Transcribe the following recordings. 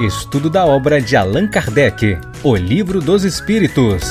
Estudo da obra de Allan Kardec, O Livro dos Espíritos.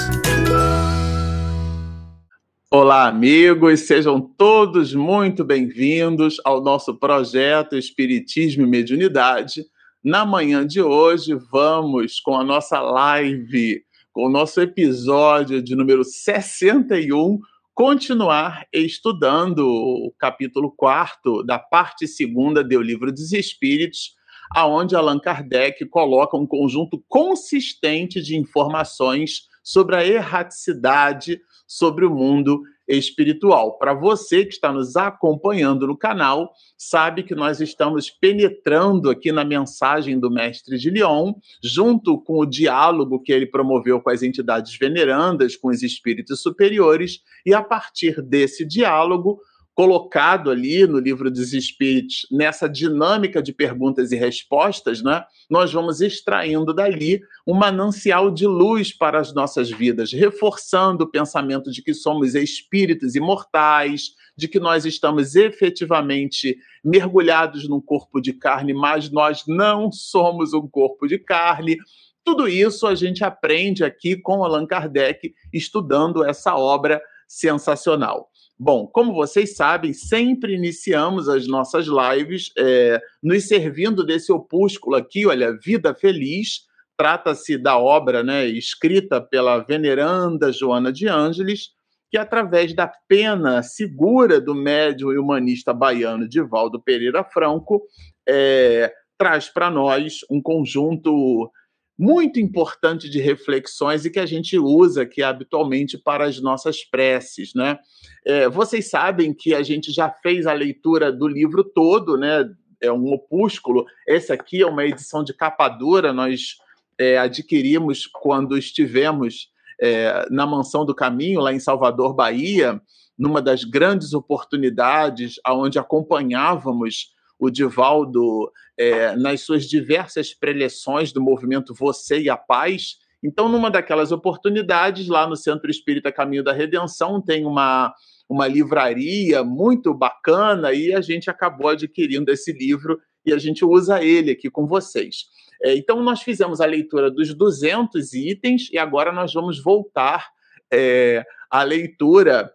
Olá, amigos, sejam todos muito bem-vindos ao nosso projeto Espiritismo e Mediunidade. Na manhã de hoje, vamos com a nossa live, com o nosso episódio de número 61 continuar estudando o capítulo 4 da parte segunda do Livro dos Espíritos, aonde Allan Kardec coloca um conjunto consistente de informações sobre a erraticidade sobre o mundo espiritual. Para você que está nos acompanhando no canal, sabe que nós estamos penetrando aqui na mensagem do mestre de Lyon, junto com o diálogo que ele promoveu com as entidades venerandas, com os espíritos superiores, e a partir desse diálogo, colocado ali no livro dos Espíritos, nessa dinâmica de perguntas e respostas, né, nós vamos extraindo dali um manancial de luz para as nossas vidas, reforçando o pensamento de que somos espíritos imortais, de que nós estamos efetivamente mergulhados num corpo de carne, mas nós não somos um corpo de carne. Tudo isso a gente aprende aqui com Allan Kardec, estudando essa obra sensacional. Bom, como vocês sabem, sempre iniciamos as nossas lives é, nos servindo desse opúsculo aqui, olha, Vida Feliz. Trata-se da obra né, escrita pela veneranda Joana de Ângeles, que, através da pena segura do médium e humanista baiano Divaldo Pereira Franco, é, traz para nós um conjunto muito importante de reflexões e que a gente usa aqui habitualmente para as nossas preces, né? É, vocês sabem que a gente já fez a leitura do livro todo, né? É um opúsculo. Esse aqui é uma edição de capa dura, nós é, adquirimos quando estivemos é, na Mansão do Caminho, lá em Salvador, Bahia, numa das grandes oportunidades onde acompanhávamos o Divaldo é, nas suas diversas preleções do movimento Você e a Paz. Então, numa daquelas oportunidades, lá no Centro Espírita Caminho da Redenção, tem uma, uma livraria muito bacana e a gente acabou adquirindo esse livro e a gente usa ele aqui com vocês. É, então, nós fizemos a leitura dos 200 itens e agora nós vamos voltar é, à leitura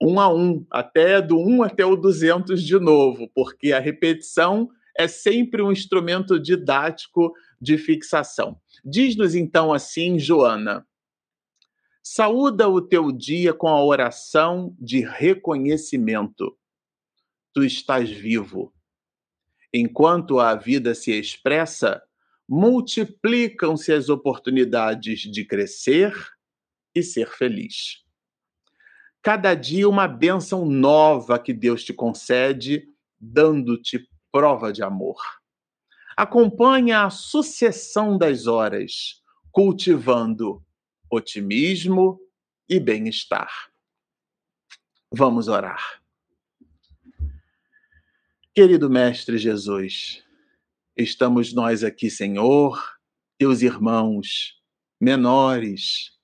um a um, até do 1 até o 200 de novo, porque a repetição é sempre um instrumento didático de fixação. Diz-nos então assim, Joana: Saúda o teu dia com a oração de reconhecimento. Tu estás vivo. Enquanto a vida se expressa, multiplicam-se as oportunidades de crescer e ser feliz. Cada dia uma bênção nova que Deus te concede, dando-te prova de amor. Acompanha a sucessão das horas, cultivando otimismo e bem-estar. Vamos orar. Querido Mestre Jesus, estamos nós aqui, Senhor, teus irmãos menores,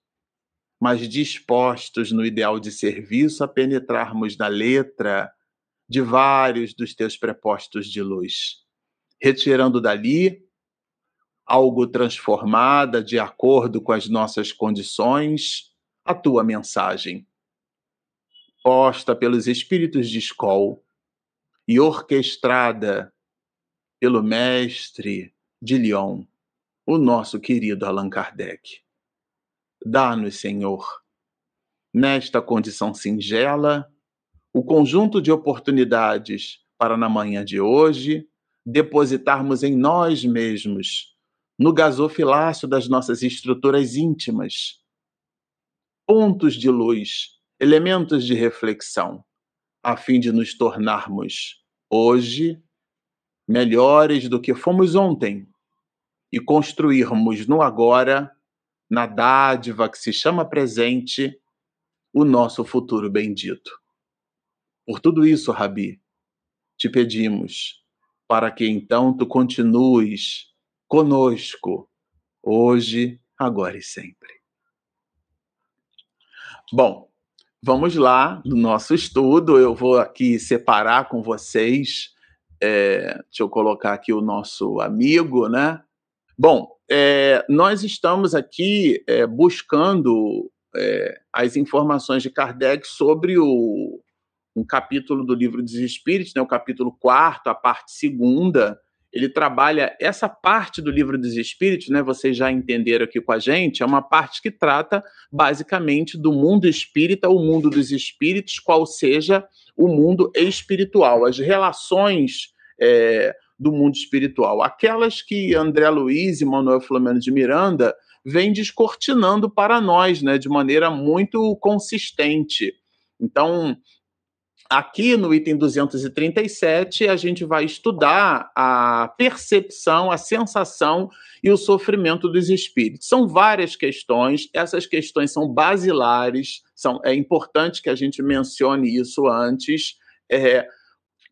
mas dispostos no ideal de serviço a penetrarmos na letra de vários dos teus prepostos de luz, retirando dali algo transformada de acordo com as nossas condições, a tua mensagem, posta pelos espíritos de escola e orquestrada pelo mestre de Lyon, o nosso querido Allan Kardec. Dá-nos, Senhor, nesta condição singela, o conjunto de oportunidades para na manhã de hoje depositarmos em nós mesmos, no gasofilácio das nossas estruturas íntimas, pontos de luz, elementos de reflexão, a fim de nos tornarmos hoje melhores do que fomos ontem e construirmos no agora na dádiva que se chama presente, o nosso futuro bendito. Por tudo isso, Rabi, te pedimos para que então tu continues conosco, hoje, agora e sempre. Bom, vamos lá no nosso estudo. Eu vou aqui separar com vocês. É, deixa eu colocar aqui o nosso amigo, né? Bom, é, nós estamos aqui é, buscando é, as informações de Kardec sobre o, um capítulo do livro dos Espíritos, né, o capítulo 4, a parte segunda. Ele trabalha essa parte do livro dos Espíritos, né, vocês já entenderam aqui com a gente, é uma parte que trata basicamente do mundo espírita, o mundo dos espíritos, qual seja o mundo espiritual, as relações. É, do mundo espiritual. Aquelas que André Luiz e Manuel Flamengo de Miranda vêm descortinando para nós, né, de maneira muito consistente. Então, aqui no item 237, a gente vai estudar a percepção, a sensação e o sofrimento dos espíritos. São várias questões, essas questões são basilares, são, é importante que a gente mencione isso antes. É,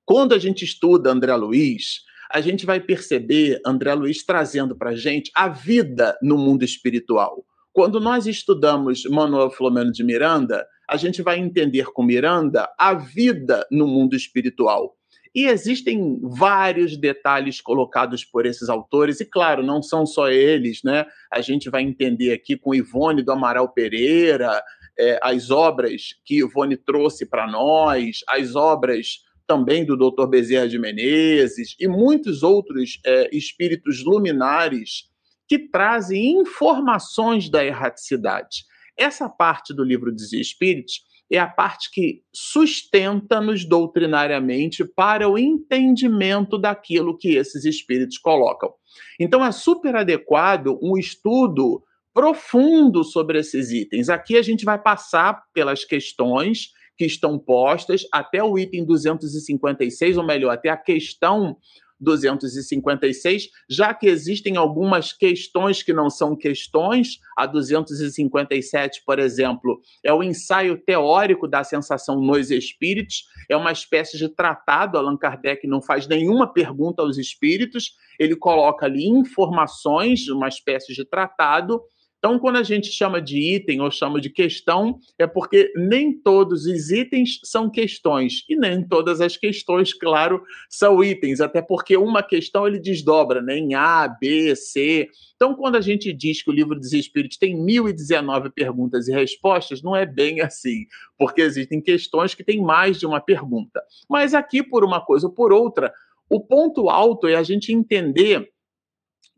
quando a gente estuda André Luiz, a gente vai perceber André Luiz trazendo para a gente a vida no mundo espiritual. Quando nós estudamos Manuel Filomeno de Miranda, a gente vai entender com Miranda a vida no mundo espiritual. E existem vários detalhes colocados por esses autores, e claro, não são só eles, né? A gente vai entender aqui com Ivone do Amaral Pereira, é, as obras que Ivone trouxe para nós, as obras também do Dr. Bezerra de Menezes e muitos outros é, espíritos luminares que trazem informações da erraticidade. Essa parte do livro dos Espíritos é a parte que sustenta-nos doutrinariamente para o entendimento daquilo que esses espíritos colocam. Então é super adequado um estudo profundo sobre esses itens. Aqui a gente vai passar pelas questões que estão postas até o item 256, ou melhor, até a questão 256, já que existem algumas questões que não são questões. A 257, por exemplo, é o ensaio teórico da sensação nos espíritos, é uma espécie de tratado. Allan Kardec não faz nenhuma pergunta aos espíritos, ele coloca ali informações, uma espécie de tratado, então, quando a gente chama de item ou chama de questão, é porque nem todos os itens são questões e nem todas as questões, claro, são itens, até porque uma questão ele desdobra né, em A, B, C. Então, quando a gente diz que o livro dos Espíritos tem 1019 perguntas e respostas, não é bem assim, porque existem questões que têm mais de uma pergunta. Mas aqui, por uma coisa ou por outra, o ponto alto é a gente entender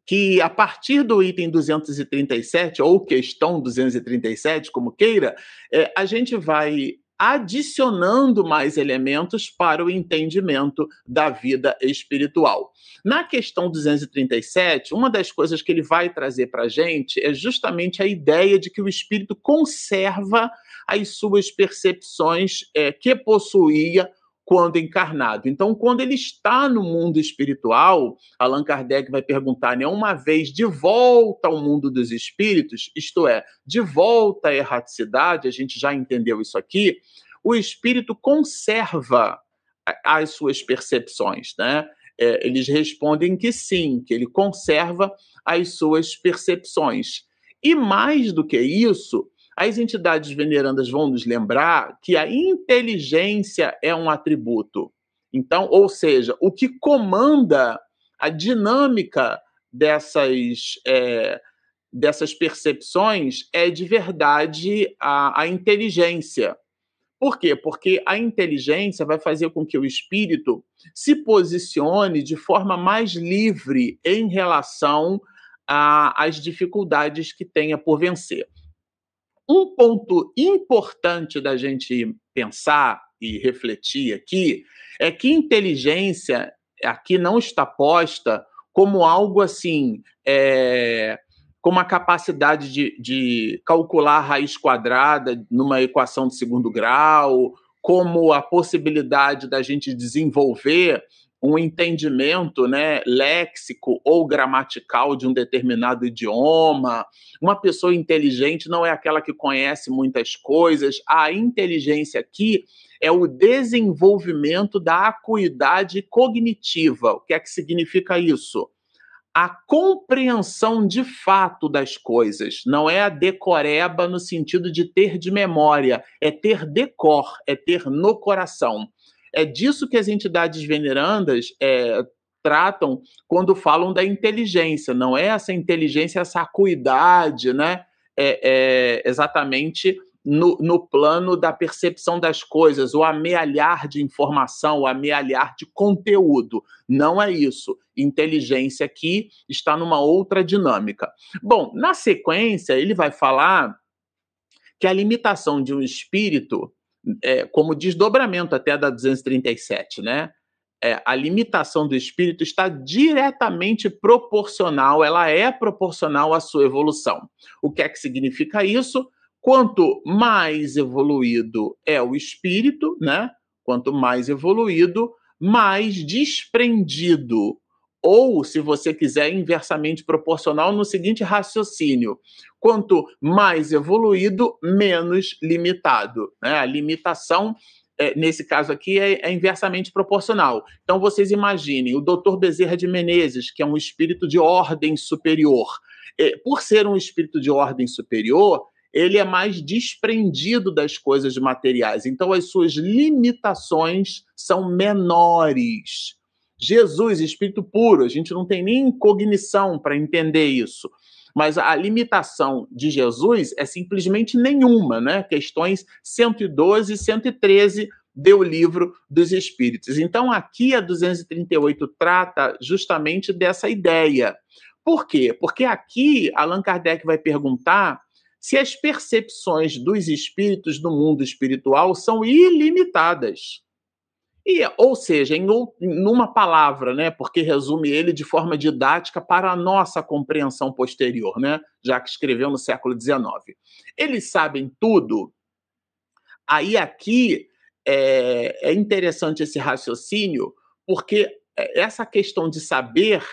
que a partir do item 237, ou questão 237, como queira, é, a gente vai adicionando mais elementos para o entendimento da vida espiritual. Na questão 237, uma das coisas que ele vai trazer para a gente é justamente a ideia de que o espírito conserva as suas percepções é, que possuía quando encarnado. Então, quando ele está no mundo espiritual, Allan Kardec vai perguntar, né, uma vez de volta ao mundo dos espíritos, isto é, de volta à erraticidade, a gente já entendeu isso aqui, o espírito conserva as suas percepções, né? É, eles respondem que sim, que ele conserva as suas percepções. E mais do que isso, as entidades venerandas vão nos lembrar que a inteligência é um atributo. Então, ou seja, o que comanda a dinâmica dessas, é, dessas percepções é de verdade a, a inteligência. Por quê? Porque a inteligência vai fazer com que o espírito se posicione de forma mais livre em relação às dificuldades que tenha por vencer. Um ponto importante da gente pensar e refletir aqui é que inteligência aqui não está posta como algo assim, é, como a capacidade de, de calcular a raiz quadrada numa equação de segundo grau, como a possibilidade da gente desenvolver um entendimento né, léxico ou gramatical de um determinado idioma. Uma pessoa inteligente não é aquela que conhece muitas coisas. A inteligência aqui é o desenvolvimento da acuidade cognitiva. O que é que significa isso? A compreensão de fato das coisas, não é a decoreba no sentido de ter de memória, é ter decor, é ter no coração. É disso que as entidades venerandas é, tratam quando falam da inteligência. Não é essa inteligência, essa acuidade, né? É, é exatamente no, no, plano da percepção das coisas, o amealhar de informação, o amealhar de conteúdo. Não é isso. Inteligência aqui está numa outra dinâmica. Bom, na sequência, ele vai falar que a limitação de um espírito, é, como desdobramento até da 237, né? É, a limitação do espírito está diretamente proporcional, ela é proporcional à sua evolução. O que é que significa isso? Quanto mais evoluído é o espírito, né? Quanto mais evoluído, mais desprendido. Ou, se você quiser, inversamente proporcional no seguinte raciocínio: quanto mais evoluído, menos limitado. Né? A limitação é, nesse caso aqui, é, é, inversamente proporcional. Então, vocês imaginem o doutor Bezerra de Menezes, que é um espírito de ordem superior. É, por ser um espírito de ordem superior, ele é mais desprendido das coisas materiais. Então, as suas limitações são menores. Jesus, espírito puro, a gente não tem nem cognição para entender isso. Mas a limitação de Jesus é simplesmente nenhuma, né? Questões 112 e 113 do livro dos Espíritos. Então, aqui a 238 trata justamente dessa ideia. Por quê? Porque aqui Allan Kardec vai perguntar se as percepções dos espíritos no mundo espiritual são ilimitadas. E, ou seja, em numa palavra, né, porque resume ele de forma didática para a nossa compreensão posterior, né, já que escreveu no século XIX. Eles sabem tudo. Aí aqui é, é interessante esse raciocínio, porque essa questão de saber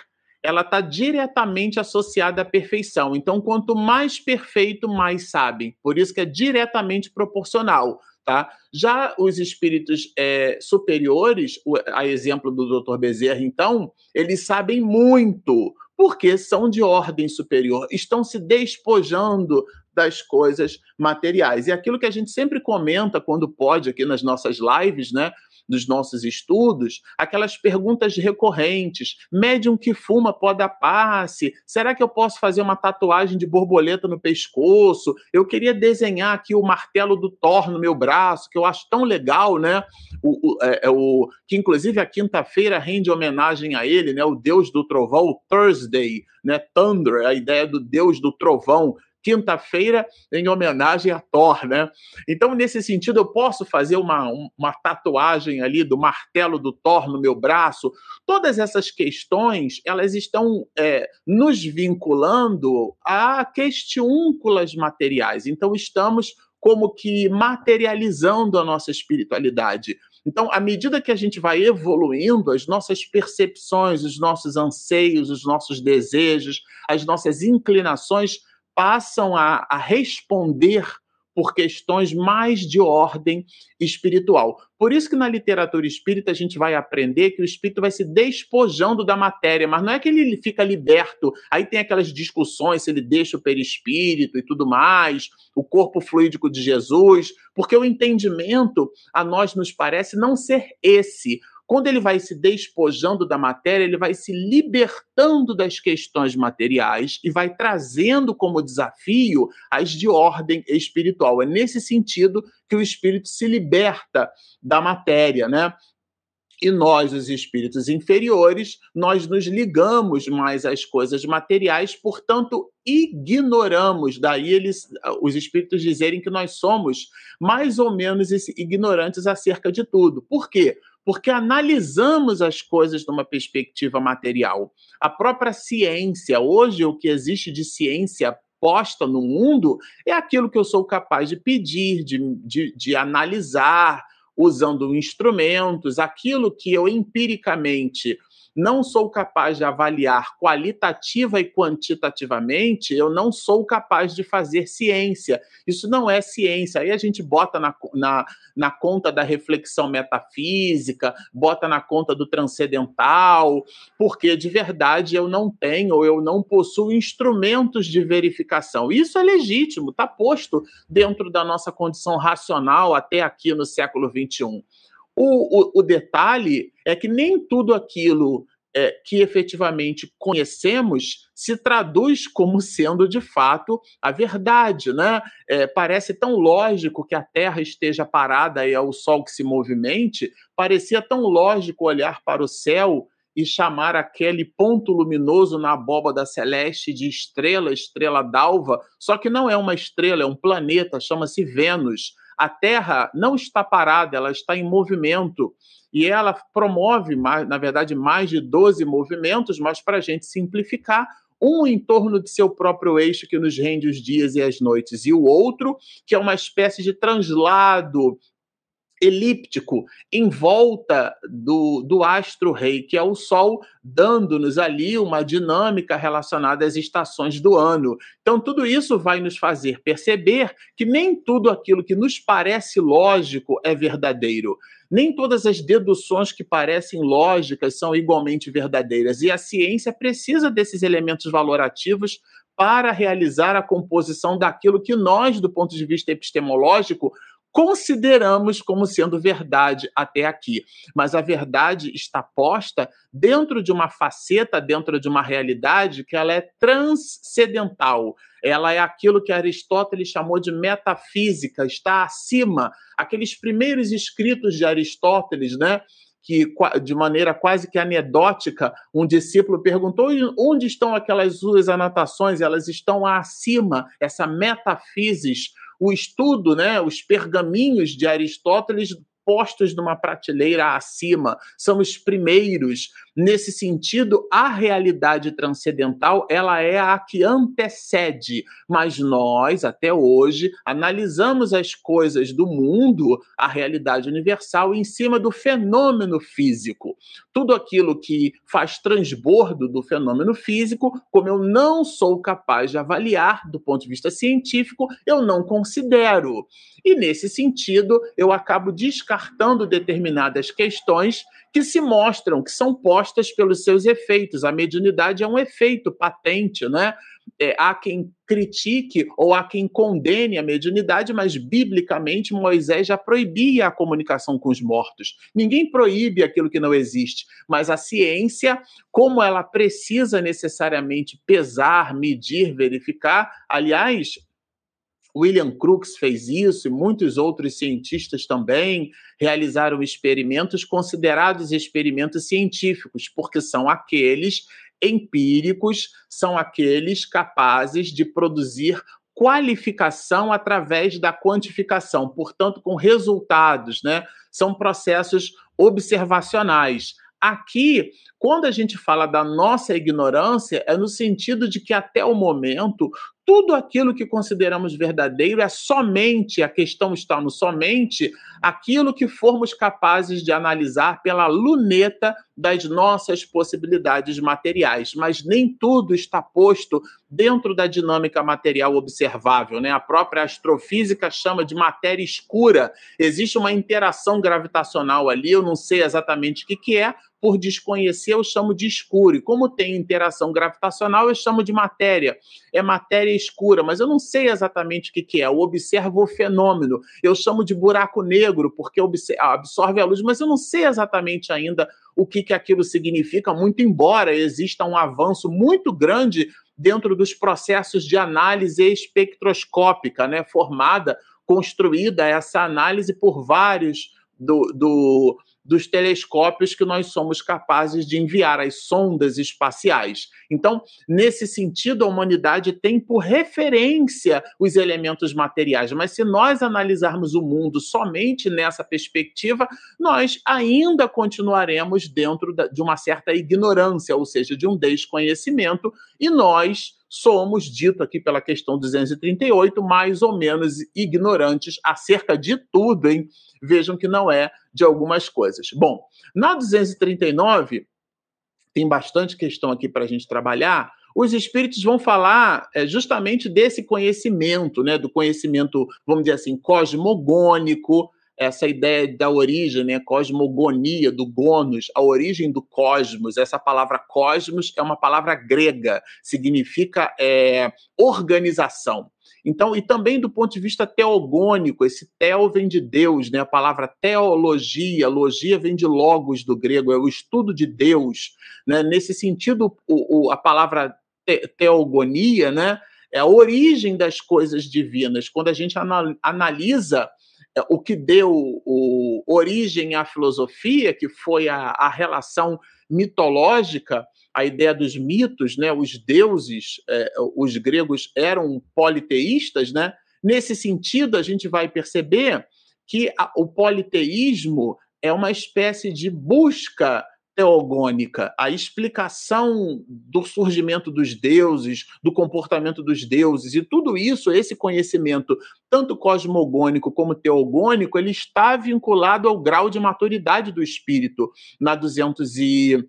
ela está diretamente associada à perfeição. Então, quanto mais perfeito, mais sabem. Por isso que é diretamente proporcional. Tá? Já os espíritos é, superiores, a exemplo do Dr. Bezerra, então, eles sabem muito, porque são de ordem superior, estão se despojando das coisas materiais. E aquilo que a gente sempre comenta quando pode aqui nas nossas lives, né? Dos nossos estudos, aquelas perguntas recorrentes: médium que fuma pode dar passe? Será que eu posso fazer uma tatuagem de borboleta no pescoço? Eu queria desenhar aqui o martelo do Thor no meu braço, que eu acho tão legal, né? O, o, é, é o que inclusive a quinta-feira rende homenagem a ele, né? O deus do trovão, o Thursday, né? Thunder, a ideia do deus do trovão quinta-feira em homenagem a Thor, né? Então, nesse sentido, eu posso fazer uma, uma tatuagem ali do martelo do Thor no meu braço. Todas essas questões, elas estão é, nos vinculando a questiúnculas materiais. Então, estamos como que materializando a nossa espiritualidade. Então, à medida que a gente vai evoluindo, as nossas percepções, os nossos anseios, os nossos desejos, as nossas inclinações passam a, a responder por questões mais de ordem espiritual. Por isso que na literatura espírita a gente vai aprender que o espírito vai se despojando da matéria, mas não é que ele fica liberto. Aí tem aquelas discussões se ele deixa o perispírito e tudo mais, o corpo fluídico de Jesus, porque o entendimento a nós nos parece não ser esse. Quando ele vai se despojando da matéria, ele vai se libertando das questões materiais e vai trazendo como desafio as de ordem espiritual. É nesse sentido que o espírito se liberta da matéria, né? E nós, os espíritos inferiores, nós nos ligamos mais às coisas materiais, portanto, ignoramos. Daí eles, os espíritos dizerem que nós somos mais ou menos ignorantes acerca de tudo. Por quê? Porque analisamos as coisas numa perspectiva material. A própria ciência, hoje, o que existe de ciência posta no mundo é aquilo que eu sou capaz de pedir, de, de, de analisar, usando instrumentos, aquilo que eu empiricamente não sou capaz de avaliar qualitativa e quantitativamente, eu não sou capaz de fazer ciência. Isso não é ciência. Aí a gente bota na, na, na conta da reflexão metafísica, bota na conta do transcendental, porque de verdade eu não tenho, eu não possuo instrumentos de verificação. Isso é legítimo, está posto dentro da nossa condição racional até aqui no século XXI. O, o, o, detalhe é que nem tudo aquilo é, que efetivamente conhecemos se traduz como sendo de fato a verdade, né? É, parece tão lógico que a Terra esteja parada e é o Sol que se movimente, parecia tão lógico olhar para o céu e chamar aquele ponto luminoso na abóbada celeste de estrela, estrela d'alva, só que não é uma estrela, é um planeta, chama-se Vênus. A Terra não está parada, ela está em movimento. E ela promove, na verdade, mais de 12 movimentos, mas para a gente simplificar, um em torno de seu próprio eixo que nos rende os dias e as noites, e o outro que é uma espécie de translado elíptico em volta do, do astro-rei, que é o Sol, dando-nos ali uma dinâmica relacionada às estações do ano. Então, tudo isso vai nos fazer perceber que nem tudo aquilo que nos parece lógico é verdadeiro. Nem todas as deduções que parecem lógicas são igualmente verdadeiras. E a ciência precisa desses elementos valorativos para realizar a composição daquilo que nós, do ponto de vista epistemológico, consideramos como sendo verdade até aqui. Mas a verdade está posta dentro de uma faceta, dentro de uma realidade que ela é transcendental. Ela é aquilo que Aristóteles chamou de metafísica, está acima. Aqueles primeiros escritos de Aristóteles, né? que de maneira quase que anedótica, um discípulo perguntou onde estão aquelas suas anotações, elas estão acima, essa metafísis o estudo, né, os pergaminhos de Aristóteles postos numa prateleira acima, são os primeiros. Nesse sentido, a realidade transcendental, ela é a que antecede, mas nós, até hoje, analisamos as coisas do mundo, a realidade universal, em cima do fenômeno físico. Tudo aquilo que faz transbordo do fenômeno físico, como eu não sou capaz de avaliar do ponto de vista científico, eu não considero. E nesse sentido, eu acabo descartando determinadas questões que se mostram, que são postas pelos seus efeitos. A mediunidade é um efeito patente, né? É, há quem critique ou há quem condene a mediunidade, mas biblicamente Moisés já proibia a comunicação com os mortos. Ninguém proíbe aquilo que não existe, mas a ciência, como ela precisa necessariamente pesar, medir, verificar, aliás, William Crookes fez isso e muitos outros cientistas também realizaram experimentos considerados experimentos científicos, porque são aqueles empíricos, são aqueles capazes de produzir qualificação através da quantificação, portanto, com resultados, né? São processos observacionais. Aqui, quando a gente fala da nossa ignorância, é no sentido de que até o momento tudo aquilo que consideramos verdadeiro é somente, a questão está no somente, aquilo que formos capazes de analisar pela luneta das nossas possibilidades materiais. Mas nem tudo está posto dentro da dinâmica material observável. Né? A própria astrofísica chama de matéria escura. Existe uma interação gravitacional ali, eu não sei exatamente o que, que é, por desconhecer, eu chamo de escuro. E como tem interação gravitacional, eu chamo de matéria. É matéria escura, mas eu não sei exatamente o que, que é. Eu observo o fenômeno. Eu chamo de buraco negro, porque absorve a luz, mas eu não sei exatamente ainda o que, que aquilo significa, muito embora exista um avanço muito grande dentro dos processos de análise espectroscópica, né, formada, construída essa análise por vários do, do dos telescópios que nós somos capazes de enviar, as sondas espaciais. Então, nesse sentido, a humanidade tem por referência os elementos materiais, mas se nós analisarmos o mundo somente nessa perspectiva, nós ainda continuaremos dentro de uma certa ignorância, ou seja, de um desconhecimento, e nós somos, dito aqui pela questão 238, mais ou menos ignorantes acerca de tudo, hein? Vejam que não é de algumas coisas. Bom, na 239, tem bastante questão aqui para a gente trabalhar. Os espíritos vão falar é, justamente desse conhecimento, né? Do conhecimento, vamos dizer assim, cosmogônico, essa ideia da origem, né, cosmogonia, do gonos, a origem do cosmos. Essa palavra cosmos é uma palavra grega, significa é, organização. Então, e também do ponto de vista teogônico, esse teo vem de Deus, né? A palavra teologia, logia vem de logos do grego, é o estudo de Deus, né? Nesse sentido, o, o, a palavra te, teogonia, né? É a origem das coisas divinas. Quando a gente analisa o que deu o, origem à filosofia, que foi a, a relação mitológica, a ideia dos mitos, né? Os deuses, é, os gregos eram politeístas, né? Nesse sentido, a gente vai perceber que a, o politeísmo é uma espécie de busca teogônica, a explicação do surgimento dos deuses, do comportamento dos deuses, e tudo isso, esse conhecimento, tanto cosmogônico como teogônico, ele está vinculado ao grau de maturidade do espírito. Na 200 e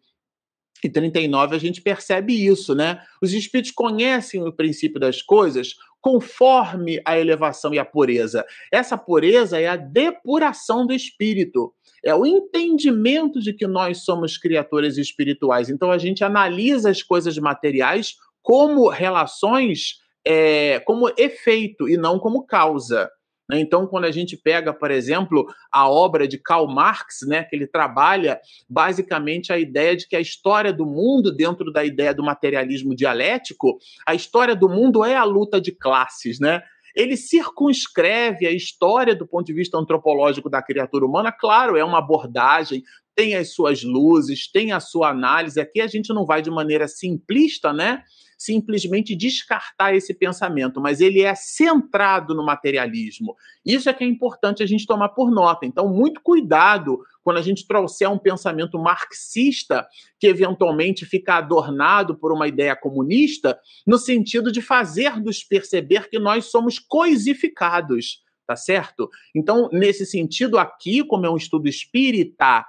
e 39 a gente percebe isso, né? Os espíritos conhecem o princípio das coisas conforme a elevação e a pureza. Essa pureza é a depuração do espírito, é o entendimento de que nós somos criaturas espirituais. Então a gente analisa as coisas materiais como relações, é, como efeito e não como causa. Né? Então, quando a gente pega, por exemplo, a obra de Karl Marx, né, que ele trabalha basicamente a ideia de que a história do mundo, dentro da ideia do materialismo dialético, a história do mundo é a luta de classes, né? Ele circunscreve a história do ponto de vista antropológico da criatura humana, claro, é uma abordagem, tem as suas luzes, tem a sua análise. Aqui a gente não vai de maneira simplista, né? simplesmente descartar esse pensamento, mas ele é centrado no materialismo. Isso é que é importante a gente tomar por nota. Então, muito cuidado quando a gente trouxer um pensamento marxista que eventualmente fica adornado por uma ideia comunista, no sentido de fazer-nos perceber que nós somos coisificados, tá certo? Então, nesse sentido aqui, como é um estudo espírita,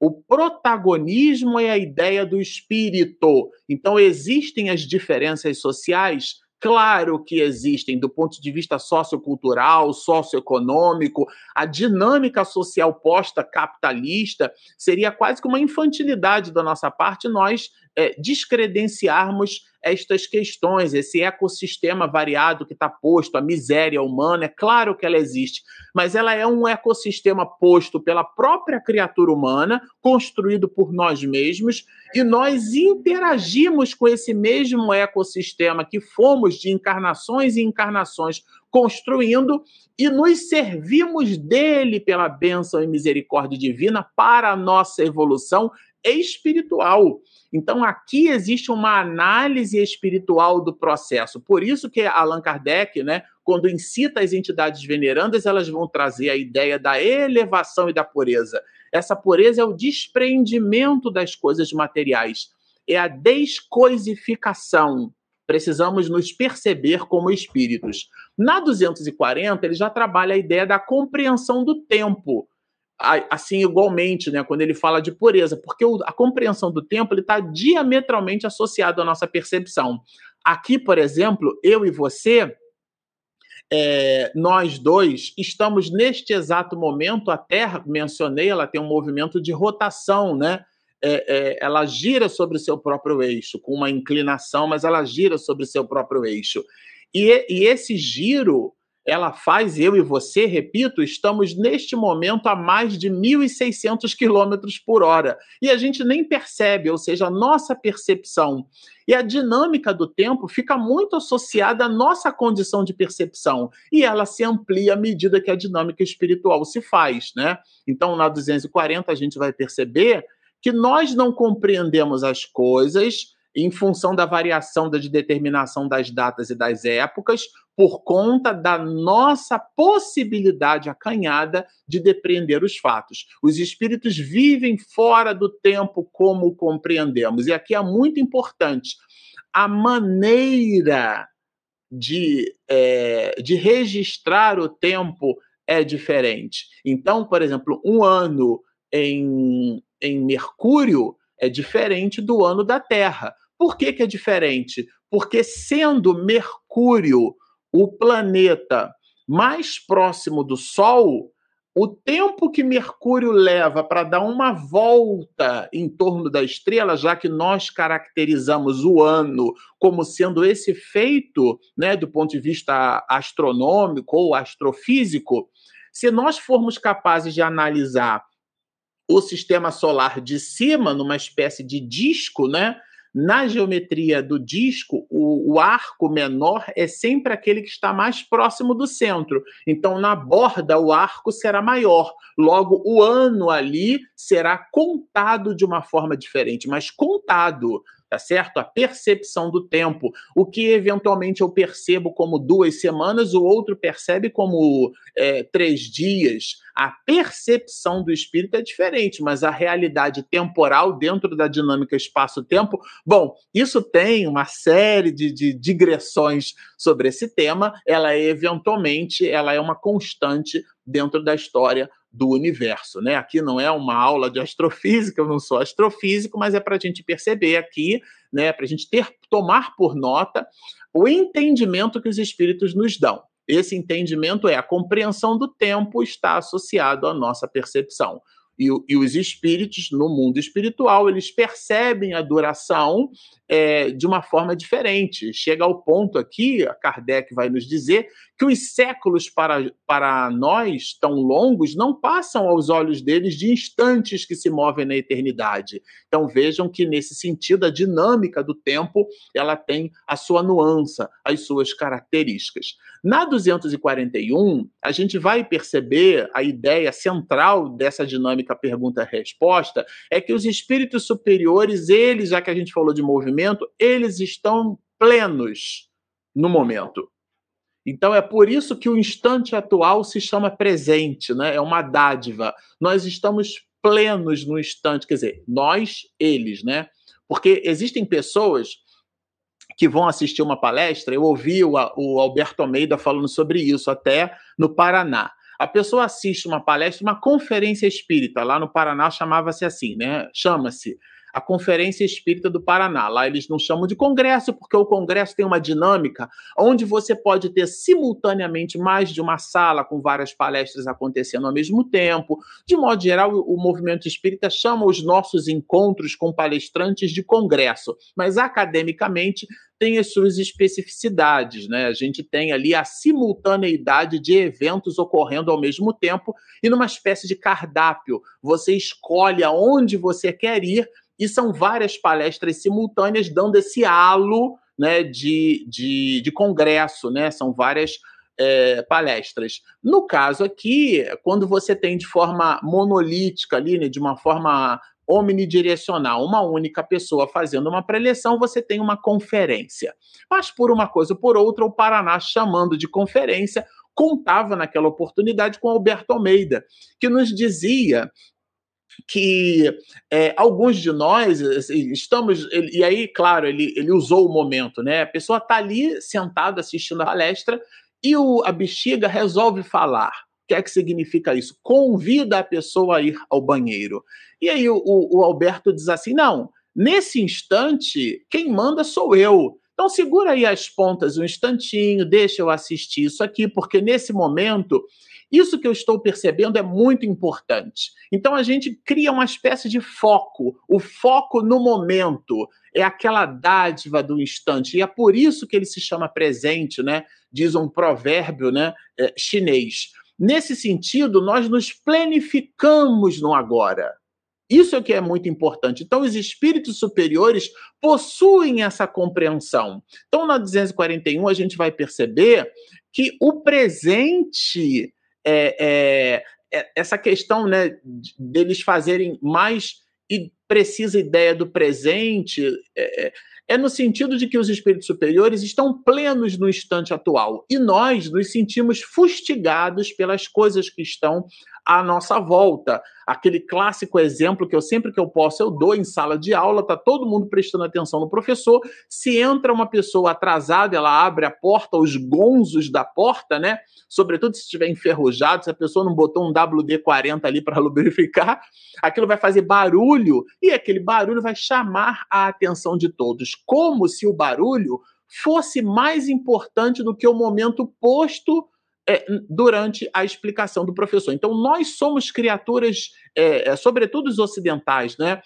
o protagonismo é a ideia do espírito. Então, existem as diferenças sociais? Claro que existem, do ponto de vista sociocultural, socioeconômico, a dinâmica social posta capitalista seria quase que uma infantilidade da nossa parte nós é, descredenciarmos estas questões, esse ecossistema variado que está posto, a miséria humana, é claro que ela existe, mas ela é um ecossistema posto pela própria criatura humana, construído por nós mesmos, e nós interagimos com esse mesmo ecossistema que fomos de encarnações e encarnações construindo e nos servimos dele pela bênção e misericórdia divina para a nossa evolução espiritual. Então, aqui existe uma análise espiritual do processo. Por isso que Allan Kardec, né, quando incita as entidades venerandas, elas vão trazer a ideia da elevação e da pureza. Essa pureza é o desprendimento das coisas materiais, é a descoisificação. Precisamos nos perceber como espíritos. Na 240, ele já trabalha a ideia da compreensão do tempo assim igualmente, né, quando ele fala de pureza, porque a compreensão do tempo está diametralmente associado à nossa percepção. Aqui, por exemplo, eu e você, é, nós dois estamos neste exato momento. A Terra, mencionei, ela tem um movimento de rotação, né? É, é, ela gira sobre o seu próprio eixo, com uma inclinação, mas ela gira sobre o seu próprio eixo. E, e esse giro ela faz, eu e você, repito, estamos neste momento a mais de 1.600 quilômetros por hora. E a gente nem percebe, ou seja, a nossa percepção e a dinâmica do tempo fica muito associada à nossa condição de percepção. E ela se amplia à medida que a dinâmica espiritual se faz, né? Então, na 240, a gente vai perceber que nós não compreendemos as coisas em função da variação da de determinação das datas e das épocas, por conta da nossa possibilidade acanhada de depreender os fatos. Os espíritos vivem fora do tempo como compreendemos. E aqui é muito importante a maneira de, é, de registrar o tempo é diferente. Então, por exemplo, um ano em, em Mercúrio é diferente do ano da Terra. Por que, que é diferente? Porque sendo Mercúrio o planeta mais próximo do Sol, o tempo que Mercúrio leva para dar uma volta em torno da estrela, já que nós caracterizamos o ano como sendo esse feito, né, do ponto de vista astronômico ou astrofísico, se nós formos capazes de analisar o sistema solar de cima, numa espécie de disco, né? Na geometria do disco, o, o, arco menor é sempre aquele que está mais próximo do centro. Então, na borda, o arco será maior. Logo, o ano ali será contado de uma forma diferente, mas contado tá certo? A percepção do tempo. O que eventualmente eu percebo como duas semanas, o outro percebe como é, três dias. A percepção do espírito é diferente, mas a realidade temporal dentro da dinâmica espaço-tempo, bom, isso tem uma série de, de digressões sobre esse tema. Ela é eventualmente, ela é uma constante dentro da história do universo. Né? Aqui não é uma aula de astrofísica, eu não sou astrofísico, mas é para a gente perceber aqui, né, para a gente ter, tomar por nota o entendimento que os espíritos nos dão. Esse entendimento é a compreensão do tempo está associado à nossa percepção. E, e, os espíritos, no mundo espiritual, eles percebem a duração é, de uma forma diferente. Chega ao ponto aqui, Kardec vai nos dizer, que os séculos para, para nós, tão longos, não passam aos olhos deles de instantes que se movem na eternidade. Então vejam que, nesse sentido, a dinâmica do tempo ela tem a sua nuance, as suas características. Na 241, a gente vai perceber a ideia central dessa dinâmica pergunta-resposta é que os espíritos superiores, eles, já que a gente falou de movimento, eles estão plenos no momento. Então é por isso que o instante atual se chama presente, né? É uma dádiva. Nós estamos plenos no instante, quer dizer, nós, eles, né? Porque existem pessoas que vão assistir uma palestra, eu ouvi o, o Alberto Almeida falando sobre isso até no Paraná. A pessoa assiste uma palestra, uma conferência espírita, lá no Paraná chamava-se assim, né? Chama-se a Conferência Espírita do Paraná. Lá eles não chamam de congresso, porque o congresso tem uma dinâmica onde você pode ter simultaneamente mais de uma sala com várias palestras acontecendo ao mesmo tempo. De modo geral, o movimento espírita chama os nossos encontros com palestrantes de congresso, mas academicamente tem as suas especificidades, né? A gente tem ali a simultaneidade de eventos ocorrendo ao mesmo tempo e numa espécie de cardápio. Você escolhe aonde você quer ir e são várias palestras simultâneas dando esse halo né, de, de, de congresso, né? São várias é, palestras. No caso aqui, quando você tem de forma monolítica ali, né, de uma forma omnidirecional, uma única pessoa fazendo uma preleção, você tem uma conferência. Mas por uma coisa ou por outra, o Paraná chamando de conferência contava naquela oportunidade com Alberto Almeida, que nos dizia que é, alguns de nós assim, estamos. E aí, claro, ele, ele usou o momento, né? A pessoa está ali sentada assistindo a palestra e o, a bexiga resolve falar. O que é que significa isso? Convida a pessoa a ir ao banheiro. E aí o, o Alberto diz assim: não, nesse instante, quem manda sou eu. Então segura aí as pontas um instantinho, deixa eu assistir isso aqui, porque nesse momento isso que eu estou percebendo é muito importante. Então a gente cria uma espécie de foco, o foco no momento é aquela dádiva do instante e é por isso que ele se chama presente, né? Diz um provérbio, né, é, chinês. Nesse sentido, nós nos planificamos no agora. Isso é o que é muito importante. Então, os espíritos superiores possuem essa compreensão. Então, na 241, a gente vai perceber que o presente é, é, é, essa questão né, deles fazerem mais e precisa ideia do presente é, é, é no sentido de que os espíritos superiores estão plenos no instante atual. E nós nos sentimos fustigados pelas coisas que estão à nossa volta. Aquele clássico exemplo que eu sempre que eu posso eu dou em sala de aula, tá todo mundo prestando atenção no professor. Se entra uma pessoa atrasada, ela abre a porta, os gonzos da porta, né? Sobretudo se estiver enferrujado, se a pessoa não botou um WD-40 ali para lubrificar, aquilo vai fazer barulho e aquele barulho vai chamar a atenção de todos, como se o barulho fosse mais importante do que o momento posto é, durante a explicação do professor. Então, nós somos criaturas, é, é, sobretudo os ocidentais, né?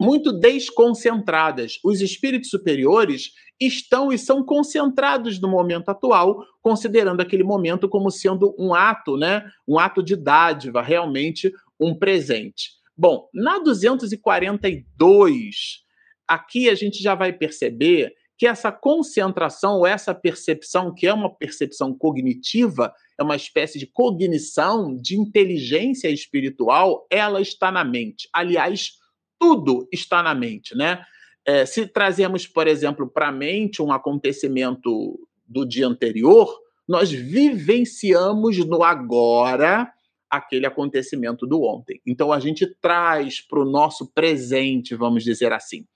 muito desconcentradas. Os espíritos superiores estão e são concentrados no momento atual, considerando aquele momento como sendo um ato, né? Um ato de dádiva, realmente um presente. Bom, na 242, aqui a gente já vai perceber que essa concentração ou essa percepção, que é uma percepção cognitiva, é uma espécie de cognição, de inteligência espiritual, ela está na mente. Aliás, tudo está na mente, né? É, se trazemos, por exemplo, para a mente um acontecimento do dia anterior, nós vivenciamos no agora aquele acontecimento do ontem. Então a gente traz para o nosso presente, vamos dizer assim.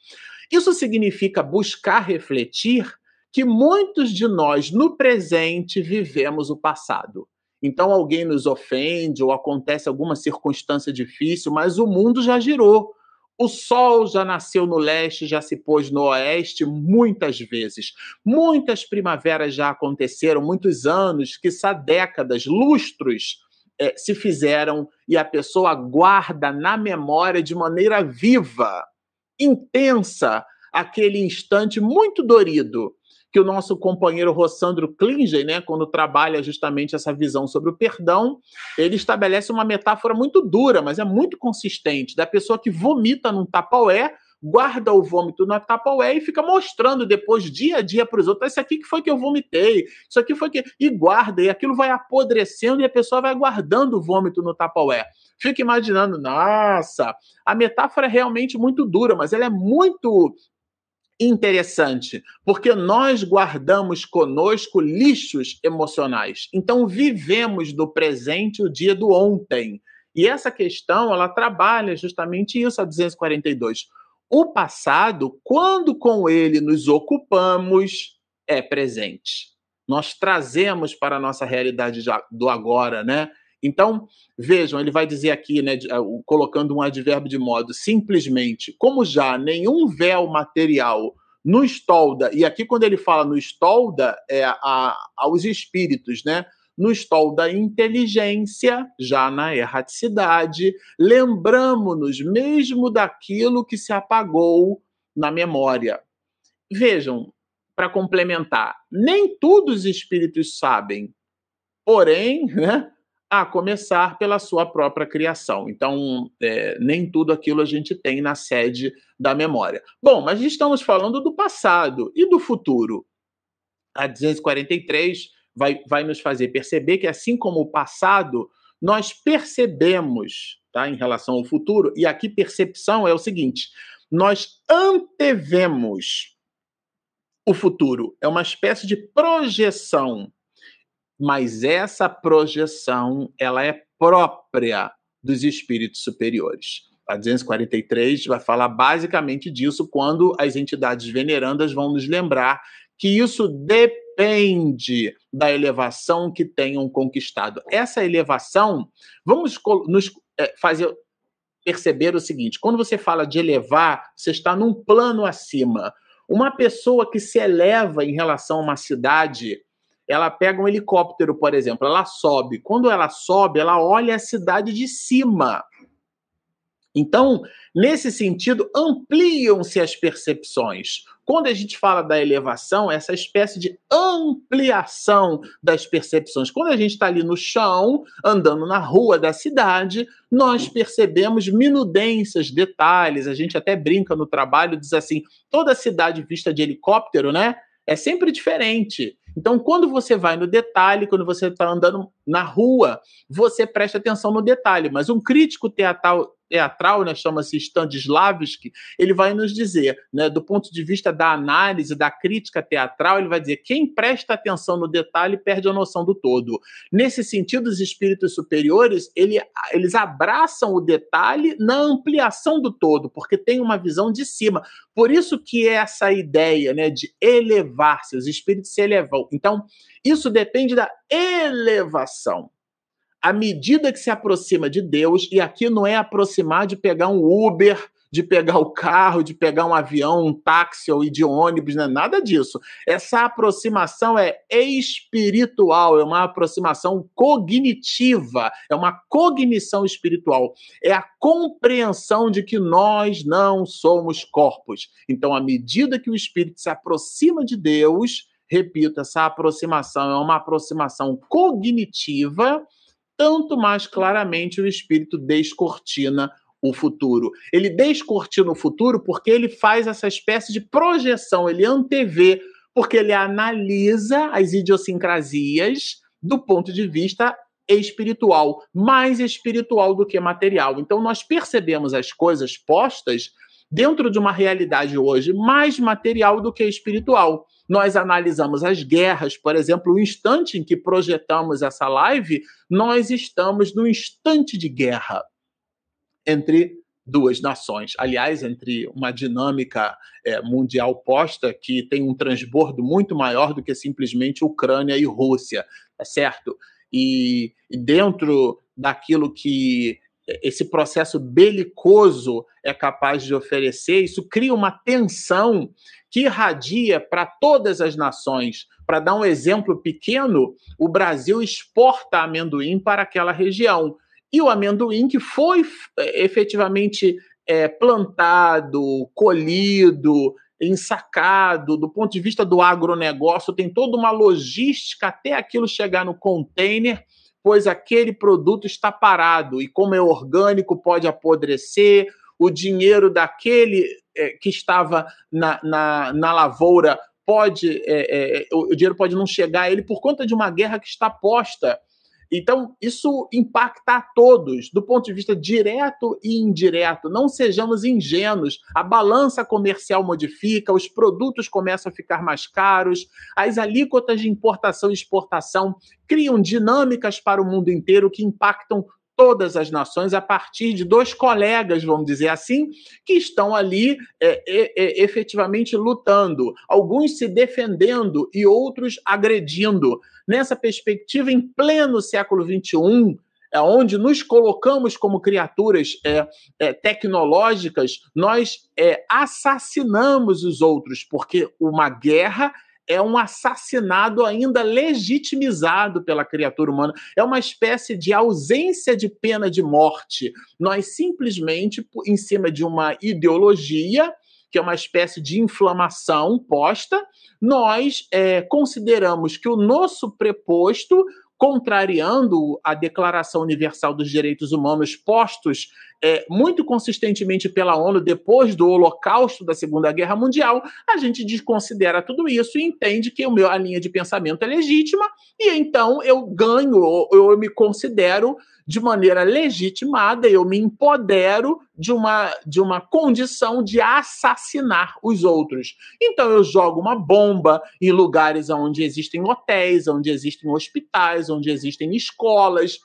Isso significa buscar refletir que muitos de nós no presente vivemos o passado. Então alguém nos ofende ou acontece alguma circunstância difícil, mas o mundo já girou. O sol já nasceu no leste, já se pôs no oeste muitas vezes. Muitas primaveras já aconteceram, muitos anos, quiçá décadas, lustros é, se fizeram e a pessoa guarda na memória de maneira viva intensa aquele instante muito dorido que o nosso companheiro Rossandro Klingen, né, quando trabalha justamente essa visão sobre o perdão, ele estabelece uma metáfora muito dura, mas é muito consistente, da pessoa que vomita num tapaué, guarda o vômito no tapaué e fica mostrando depois, dia a dia, para os outros: isso aqui que foi que eu vomitei, isso aqui foi que. E guarda, e aquilo vai apodrecendo e a pessoa vai guardando o vômito no tapaué. Fica imaginando, nossa, a metáfora é realmente muito dura, mas ela é muito interessante, porque nós guardamos conosco lixos emocionais. Então vivemos do presente o dia do ontem. E essa questão, ela trabalha justamente isso a 242. O passado, quando com ele nos ocupamos, é presente. Nós trazemos para a nossa realidade do agora, né? Então, vejam, ele vai dizer aqui, né, ah, colocando um advérbio de modo simplesmente, como já nenhum véu material no estolda, e aqui quando ele fala no estolda, é a, aos espíritos, né? No estol da inteligência, já na erraticidade, lembramos-nos mesmo daquilo que se apagou na memória. Vejam, para complementar, nem tudo os espíritos sabem, porém, né, a começar pela sua própria criação. Então, é, nem tudo aquilo a gente tem na sede da memória. Bom, mas estamos falando do passado e do futuro. A 243 vai, vai nos fazer perceber que, assim como o passado, nós percebemos tá, em relação ao futuro, e aqui percepção é o seguinte: nós antevemos o futuro, é uma espécie de projeção mas essa projeção ela é própria dos espíritos superiores. A 243 vai falar basicamente disso quando as entidades venerandas vão nos lembrar que isso depende da elevação que tenham conquistado. Essa elevação, vamos nos é, fazer perceber o seguinte: quando você fala de elevar, você está num plano acima. Uma pessoa que se eleva em relação a uma cidade, ela pega um helicóptero, por exemplo, ela sobe. Quando ela sobe, ela olha a cidade de cima. Então, nesse sentido, ampliam-se as percepções. Quando a gente fala da elevação, essa espécie de ampliação das percepções. Quando a gente está ali no chão, andando na rua da cidade, nós percebemos minudências, detalhes. A gente até brinca no trabalho, diz assim: toda cidade vista de helicóptero, né? É sempre diferente. Então, quando você vai no detalhe, quando você está andando na rua, você presta atenção no detalhe. Mas um crítico teatral, teatral, né, chama-se Stanislavski, ele vai nos dizer, né, do ponto de vista da análise, da crítica teatral, ele vai dizer: quem presta atenção no detalhe perde a noção do todo. Nesse sentido, os espíritos superiores, ele, eles abraçam o detalhe na ampliação do todo, porque tem uma visão de cima. Por isso que essa ideia né, de elevar-se, os espíritos se elevam. Então, isso depende da elevação à medida que se aproxima de Deus, e aqui não é aproximar de pegar um Uber de pegar o carro, de pegar um avião, um táxi ou ir de ônibus, é nada disso. Essa aproximação é espiritual, é uma aproximação cognitiva, é uma cognição espiritual, é a compreensão de que nós não somos corpos. Então, à medida que o espírito se aproxima de Deus, repito, essa aproximação é uma aproximação cognitiva, tanto mais claramente o espírito descortina o futuro. Ele descortina o futuro porque ele faz essa espécie de projeção, ele antevê, porque ele analisa as idiosincrasias do ponto de vista espiritual, mais espiritual do que material. Então nós percebemos as coisas postas dentro de uma realidade hoje mais material do que espiritual. Nós analisamos as guerras, por exemplo, o instante em que projetamos essa live, nós estamos no instante de guerra entre duas nações. Aliás, entre uma dinâmica é, mundial posta que tem um transbordo muito maior do que simplesmente Ucrânia e Rússia, tá certo? E dentro daquilo que esse processo belicoso é capaz de oferecer, isso cria uma tensão que irradia para todas as nações. Para dar um exemplo pequeno, o Brasil exporta amendoim para aquela região. E o amendoim que foi é, efetivamente é, plantado, colhido, ensacado, do ponto de vista do agronegócio, tem toda uma logística até aquilo chegar no container, pois aquele produto está parado e, como é orgânico, pode apodrecer. O dinheiro daquele é, que estava na, na, na lavoura pode, é, é, o dinheiro pode não chegar a ele por conta de uma guerra que está posta então, isso impacta a todos, do ponto de vista direto e indireto. Não sejamos ingênuos. A balança comercial modifica, os produtos começam a ficar mais caros, as alíquotas de importação e exportação criam dinâmicas para o mundo inteiro que impactam todas as nações a partir de dois colegas, vamos dizer assim, que estão ali é, é, efetivamente lutando, alguns se defendendo e outros agredindo. Nessa perspectiva, em pleno século XXI, é onde nos colocamos como criaturas é, é, tecnológicas, nós é, assassinamos os outros, porque uma guerra é um assassinado ainda legitimizado pela criatura humana. É uma espécie de ausência de pena de morte. Nós simplesmente, em cima de uma ideologia, que é uma espécie de inflamação posta, nós é, consideramos que o nosso preposto contrariando a Declaração Universal dos Direitos Humanos postos é, muito consistentemente pela ONU depois do Holocausto da Segunda Guerra Mundial, a gente desconsidera tudo isso e entende que o meu, a linha de pensamento é legítima e então eu ganho, eu me considero de maneira legitimada, eu me empodero de uma, de uma condição de assassinar os outros. Então eu jogo uma bomba em lugares onde existem hotéis, onde existem hospitais, onde existem escolas.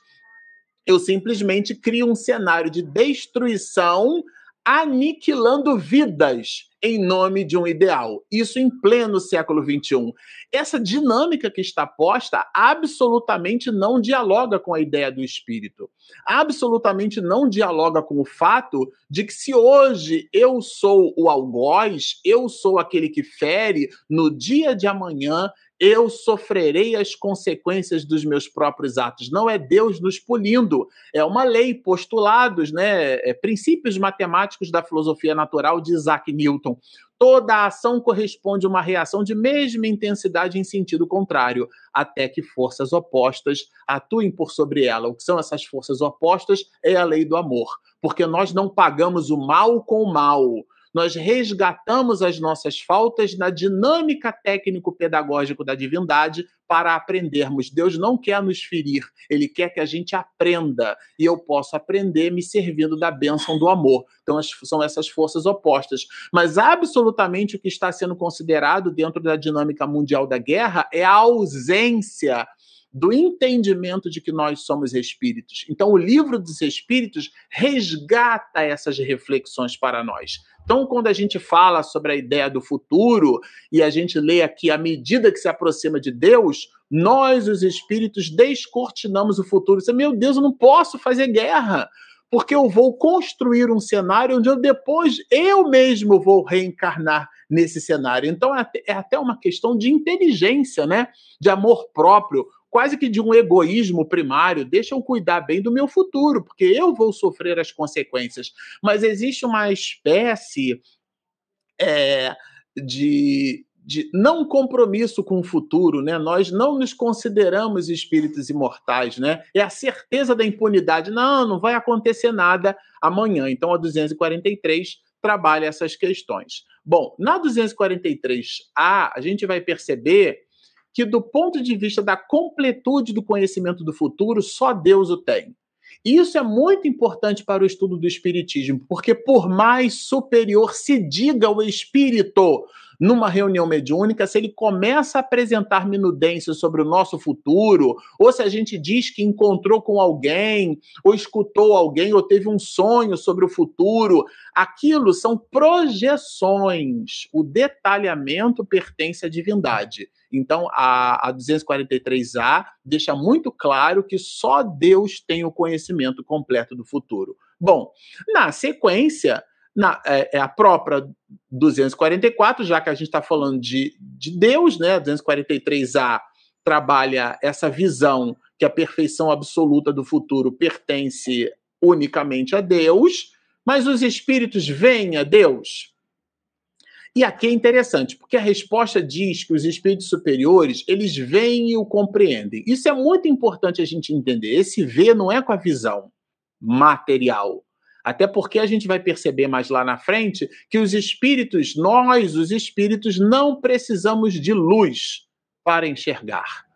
Eu simplesmente crio um cenário de destruição aniquilando vidas em nome de um ideal. Isso em pleno século XXI. Essa dinâmica que está posta absolutamente não dialoga com a ideia do espírito. Absolutamente não dialoga com o fato de que se hoje eu sou o algoz, eu sou aquele que fere, no dia de amanhã eu sofrerei as consequências dos meus próprios atos. Não é Deus nos punindo, é uma lei, postulados, né, é, princípios matemáticos da filosofia natural de Isaac Newton. Toda ação corresponde a uma reação de mesma intensidade em sentido contrário, até que forças opostas atuem por sobre ela. O que são essas forças opostas é a lei do amor, porque nós não pagamos o mal com o mal nós resgatamos as nossas faltas na dinâmica técnico-pedagógico da divindade para aprendermos. Deus não quer nos ferir, ele quer que a gente aprenda. E eu posso aprender me servindo da bênção do amor. Então, são essas forças opostas. Mas absolutamente o que está sendo considerado dentro da dinâmica mundial da guerra é a ausência do entendimento de que nós somos espíritos. Então, o livro dos espíritos resgata essas reflexões para nós. Então, quando a gente fala sobre a ideia do futuro e a gente lê aqui à medida que se aproxima de Deus, nós, os espíritos, descortinamos o futuro. Você, meu Deus, eu não posso fazer guerra porque eu vou construir um cenário onde eu depois eu mesmo vou reencarnar nesse cenário. Então é, é até uma questão de inteligência, né? De amor próprio, quase que de um egoísmo primário. Deixa eu cuidar bem do meu futuro, porque eu vou sofrer as consequências. Mas existe uma espécie é, de, de não compromisso com o futuro, né? Nós não nos consideramos espíritos imortais, né? É a certeza da impunidade. Não, não vai acontecer nada amanhã. Então a 243 trabalha essas questões. Bom, na 243A, a gente vai perceber que, do ponto de vista da completude do conhecimento do futuro, só Deus o tem. Isso é muito importante para o estudo do Espiritismo, porque, por mais superior se diga o espírito numa reunião mediúnica, se ele começa a apresentar minudências sobre o nosso futuro, ou se a gente diz que encontrou com alguém, ou escutou alguém, ou teve um sonho sobre o futuro, aquilo são projeções. O detalhamento pertence à divindade. Então, a, a 243A deixa muito claro que só Deus tem o conhecimento completo do futuro. Bom, na sequência, na, é, é, a própria 244, já que a gente está falando de, de Deus, né? 243A trabalha essa visão que a perfeição absoluta do futuro pertence unicamente a Deus, mas os espíritos veem a Deus. E aqui é interessante, porque a resposta diz que os espíritos superiores, eles veem e o compreendem. Isso é muito importante a gente entender. Esse ver não é com a visão material, até porque a gente vai perceber mais lá na frente que os espíritos, nós, os espíritos, não precisamos de luz para enxergar.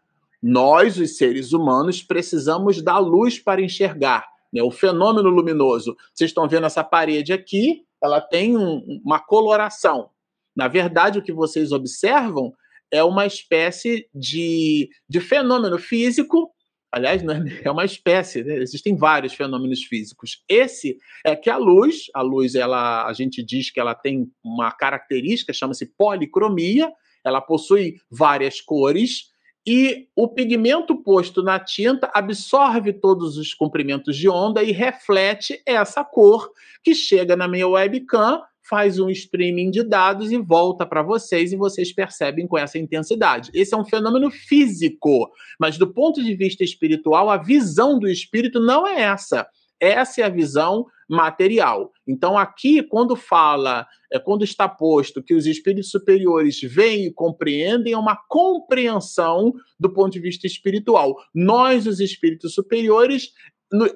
Nós, os seres humanos, precisamos da luz para enxergar. Né? O fenômeno luminoso. Vocês estão vendo essa parede aqui, ela tem um, uma coloração. Na verdade, o que vocês observam é uma espécie de, de fenômeno físico Aliás, é, é uma espécie, né? existem vários fenômenos físicos. Esse é que a luz, a luz, ela, a gente diz que ela tem uma característica, chama-se policromia, ela possui várias cores e o pigmento posto na tinta absorve todos os comprimentos de onda e reflete essa cor que chega na minha webcam faz um streaming de dados e volta para vocês e vocês percebem com essa intensidade. Esse é um fenômeno físico, mas do ponto de vista espiritual, a visão do espírito não é essa. Essa é a visão material. Então, aqui, quando fala, é, quando está posto que os espíritos superiores veem e compreendem, é uma compreensão do ponto de vista espiritual. Nós, os espíritos superiores,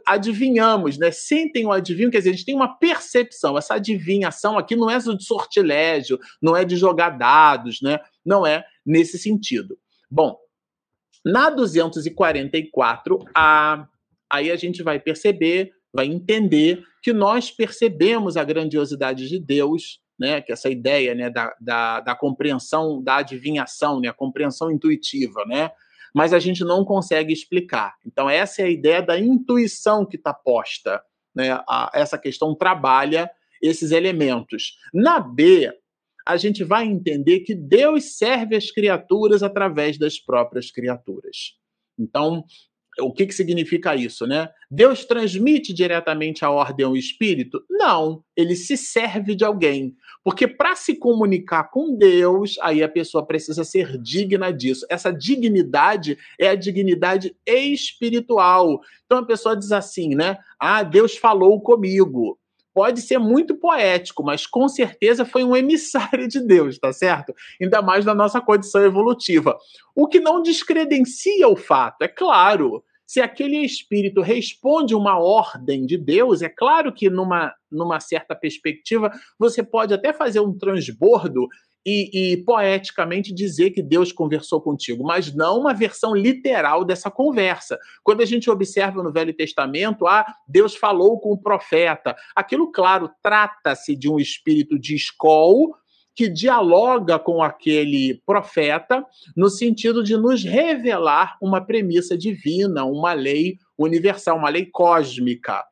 adivinhamos, né? Sentem o adivinho, quer dizer, a gente tem uma percepção. Essa adivinhação aqui não é de sortilégio, não é de jogar dados, né? Não é nesse sentido. Bom, na 244, a, aí a gente vai perceber, vai entender que nós percebemos a grandiosidade de Deus, né? Que essa ideia, né, da, da, da compreensão, da adivinhação, né? A compreensão intuitiva, né? Mas a gente não consegue explicar. Então, essa é a ideia da intuição que está posta. Né? A, essa questão trabalha esses elementos. Na B, a gente vai entender que Deus serve as criaturas através das próprias criaturas. Então, o que, que significa isso, né? Deus transmite diretamente a ordem ao espírito? Não, ele se serve de alguém. Porque para se comunicar com Deus, aí a pessoa precisa ser digna disso. Essa dignidade é a dignidade espiritual. Então a pessoa diz assim, né? Ah, Deus falou comigo pode ser muito poético, mas com certeza foi um emissário de Deus, tá certo? Ainda mais na nossa condição evolutiva. O que não descredencia o fato, é claro. Se aquele espírito responde uma ordem de Deus, é claro que numa, numa certa perspectiva você pode até fazer um transbordo e, e, poeticamente dizer que Deus conversou contigo, mas não uma versão literal dessa conversa. Quando a gente observa no Velho Testamento, ah, Deus falou com o profeta. Aquilo, claro, trata-se de um espírito de escol que dialoga com aquele profeta no sentido de nos revelar uma premissa divina, uma lei universal, uma lei cósmica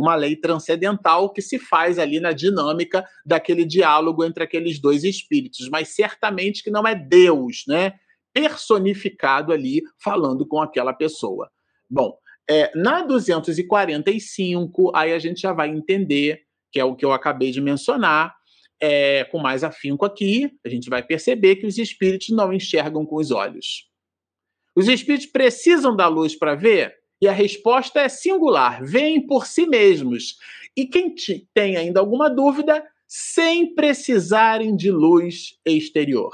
uma lei transcendental que se faz ali na dinâmica daquele diálogo entre aqueles dois espíritos, mas certamente que não é Deus, né? Personificado ali falando com aquela pessoa. Bom, É, na 245, aí a gente já vai entender, que é o que eu acabei de mencionar, é, com mais afinco aqui, a gente vai perceber que os espíritos não enxergam com os olhos. Os espíritos precisam da luz para ver? E a resposta é singular: veem por si mesmos. E quem tem ainda alguma dúvida, sem precisarem de luz exterior.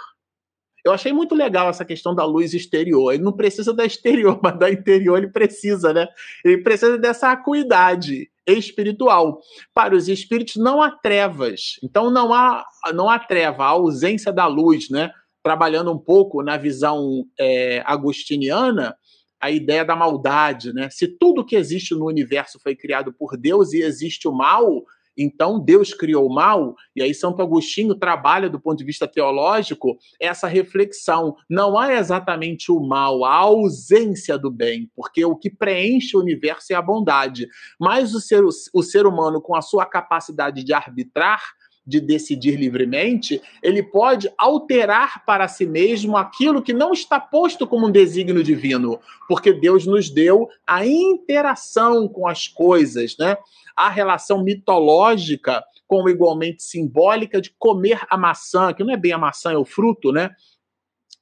Eu achei muito legal essa questão da luz exterior. Ele não precisa da exterior, mas da interior ele precisa, né? Ele precisa dessa acuidade espiritual. Para os espíritos não há trevas. Então não há não há treva, a ausência da luz, né? Trabalhando um pouco na visão é, agostiniana, a ideia da maldade, né? Se tudo que existe no universo foi criado por Deus e existe o mal, então Deus criou o mal, e aí Santo Agostinho trabalha do ponto de vista teológico essa reflexão. Não há exatamente o mal, a ausência do bem, porque o que preenche o universo é a bondade. Mas o ser, o ser humano, com a sua capacidade de arbitrar, de decidir livremente, ele pode alterar para si mesmo aquilo que não está posto como um desígnio divino, porque Deus nos deu a interação com as coisas, né? A relação mitológica como igualmente simbólica de comer a maçã, que não é bem a maçã, é o fruto, né?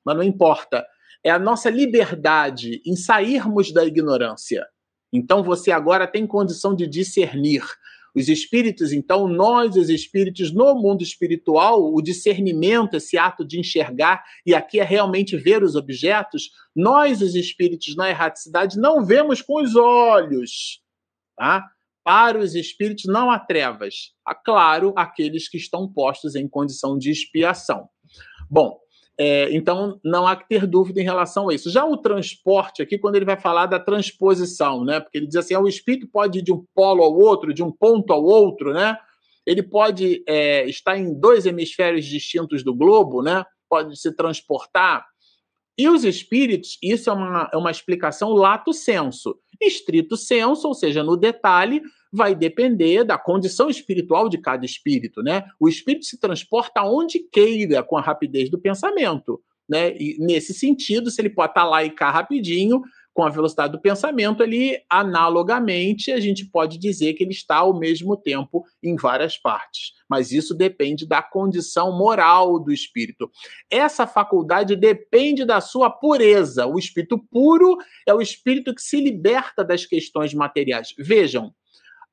Mas não importa. É a nossa liberdade em sairmos da ignorância. Então você agora tem condição de discernir os espíritos, então, nós, os espíritos, no mundo espiritual, o discernimento, esse ato de enxergar, e aqui é realmente ver os objetos, nós, os espíritos, na erraticidade, não vemos com os olhos. Tá? Para os espíritos não há trevas. Claro, aqueles que estão postos em condição de expiação. Bom, é, então, não há que ter dúvida em relação a isso. Já o transporte aqui, quando ele vai falar da transposição, né? Porque ele diz assim: ah, o espírito pode ir de um polo ao outro, de um ponto ao outro, né? Ele pode é, estar em dois hemisférios distintos do globo, né? Pode se transportar. E os espíritos, isso é uma, é uma explicação lato senso. Estrito senso, ou seja, no detalhe, vai depender da condição espiritual de cada espírito, né? O espírito se transporta aonde queira com a rapidez do pensamento, né? E nesse sentido, se ele pode estar lá e cá rapidinho, com a velocidade do pensamento, ele analogamente a gente pode dizer que ele está ao mesmo tempo em várias partes. Mas isso depende da condição moral do espírito. Essa faculdade depende da sua pureza. O espírito puro é o espírito que se liberta das questões materiais. Vejam,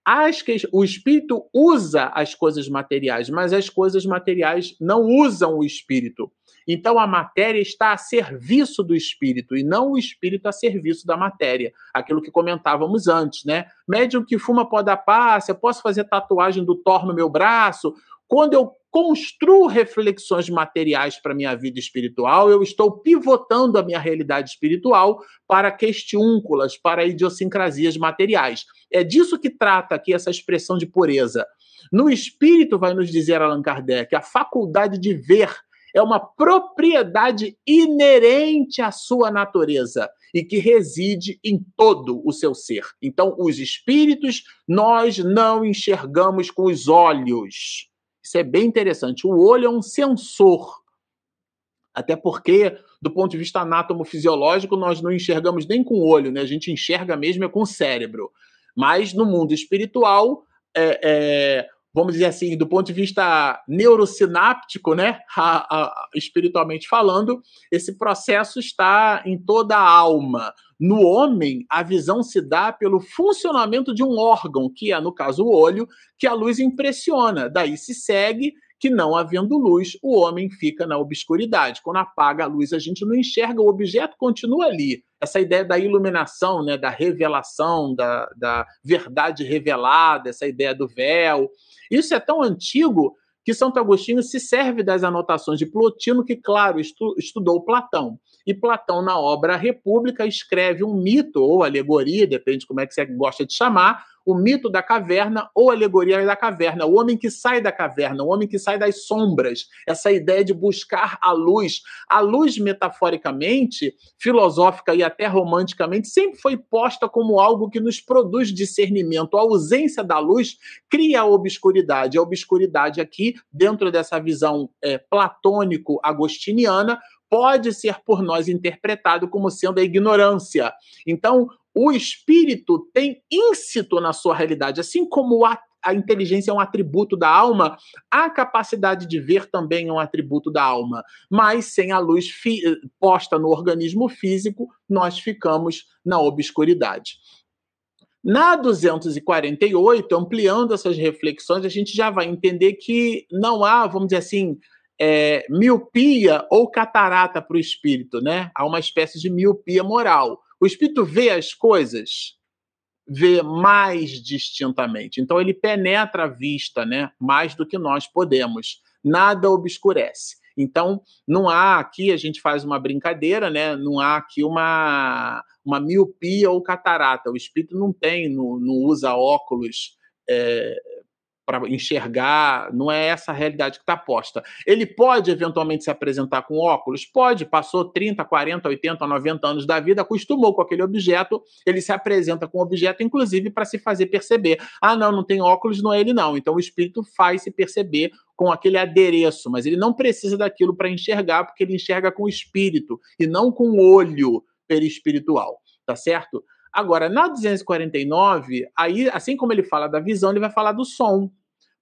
as que, o espírito usa as coisas materiais, mas as coisas materiais não usam o espírito. Então a matéria está a serviço do espírito e não o espírito a serviço da matéria. Aquilo que comentávamos antes, né? Médium que fuma pó da passa, eu posso fazer tatuagem do Thor no meu braço. Quando eu construo reflexões materiais para minha vida espiritual, eu estou pivotando a minha realidade espiritual para questiúnculas, para idiosincrasias materiais. É disso que trata aqui essa expressão de pureza. No espírito, vai nos dizer Allan Kardec, a faculdade de ver é uma propriedade inerente à sua natureza e que reside em todo o seu ser. Então, os espíritos nós não enxergamos com os olhos. Isso é bem interessante. O olho é um sensor. Até porque, do ponto de vista anatomofisiológico, nós não enxergamos nem com o olho, né? A gente enxerga mesmo é com o cérebro. Mas no mundo espiritual, é, é, vamos dizer assim, do ponto de vista neurosináptico, né, a, a, espiritualmente falando, esse processo está em toda a alma. No homem, a visão se dá pelo funcionamento de um órgão, que é, no caso, o olho, que a luz impressiona. Daí se segue que não havendo luz, o homem fica na obscuridade. Quando apaga a luz, a gente não enxerga, o objeto continua ali. Essa ideia da iluminação, né, da revelação, da, da verdade revelada, essa ideia do véu. Isso é tão antigo que Santo Agostinho se serve das anotações de Plotino, que, claro, estu, estudou Platão. E Platão, na obra República, escreve um mito ou alegoria, depende de como é que você gosta de chamar, o mito da caverna ou alegoria da caverna, o homem que sai da caverna, o homem que sai das sombras, essa ideia de buscar a luz. A luz, metaforicamente, filosófica e até romanticamente, sempre foi posta como algo que nos produz discernimento. A ausência da luz cria a obscuridade. A obscuridade aqui, dentro dessa visão é, platônico-agostiniana, pode ser por nós interpretado como sendo a ignorância. Então, o espírito tem íncito na sua realidade, assim como a, a inteligência é um atributo da alma, a capacidade de ver também é um atributo da alma. Mas sem a luz posta no organismo físico, nós ficamos na obscuridade. Na 248, ampliando essas reflexões, a gente já vai entender que não há, vamos dizer assim, é, miopia ou catarata para o espírito, né? Há uma espécie de miopia moral. O espírito vê as coisas, vê mais distintamente. Então ele penetra a vista, né? Mais do que nós podemos. Nada obscurece. Então, não há aqui, a gente faz uma brincadeira, né? Não há aqui uma, uma miopia ou catarata. O espírito não tem, não, não usa óculos é, para enxergar, não é essa a realidade que está posta. Ele pode eventualmente se apresentar com óculos? Pode, passou 30, 40, 80, 90 anos da vida, acostumou com aquele objeto, ele se apresenta com o objeto, inclusive para se fazer perceber. Ah, não, não tem óculos, não é ele não. Então o espírito faz se perceber com aquele adereço, mas ele não precisa daquilo para enxergar, porque ele enxerga com o espírito e não com o olho perispiritual, tá certo? Agora, na 249, aí, assim como ele fala da visão, ele vai falar do som.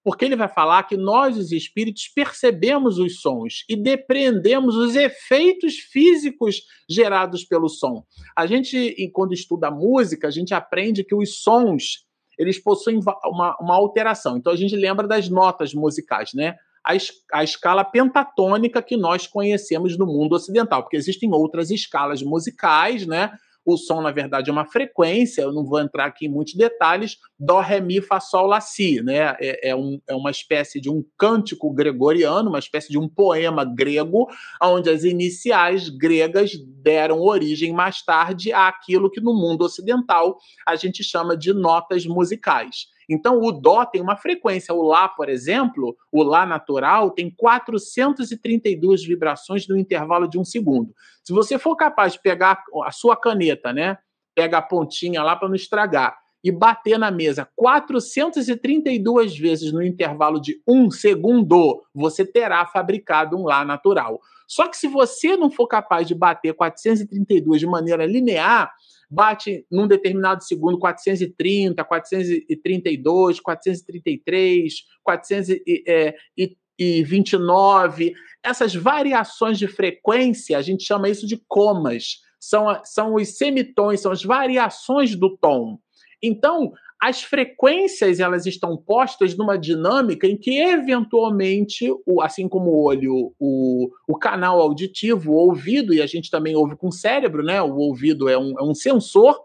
Porque ele vai falar que nós, os espíritos, percebemos os sons e depreendemos os efeitos físicos gerados pelo som. A gente, quando estuda música, a gente aprende que os sons eles possuem uma, uma alteração. Então a gente lembra das notas musicais, né? A, a, escala pentatônica que nós conhecemos no mundo ocidental, porque existem outras escalas musicais, né? O som, na verdade, é uma frequência, eu não vou entrar aqui em muitos detalhes, Dó, Ré, Mi, Fá, Sol, Lá, Si, né? É, é, um, é uma espécie de um cântico gregoriano, uma espécie de um poema grego, onde as iniciais gregas deram origem mais tarde àquilo que no mundo ocidental a gente chama de notas musicais. Então, o Dó tem uma frequência. O Lá, por exemplo, o Lá natural, tem 432 vibrações no intervalo de um segundo. Se você for capaz de pegar a sua caneta, né? Pega a pontinha lá para não estragar e bater na mesa 432 vezes no intervalo de um segundo, você terá fabricado um Lá natural. Só que se você não for capaz de bater 432 de maneira linear, bate num determinado segundo 430, 432, 433, 429. Essas variações de frequência, a gente chama isso de comas. São, são os semitons, são as variações do tom. Então, as frequências elas estão postas numa dinâmica em que eventualmente, o, assim como o olho, o, o canal auditivo, o ouvido, e a gente também ouve com o cérebro, né? O ouvido é um, é um sensor,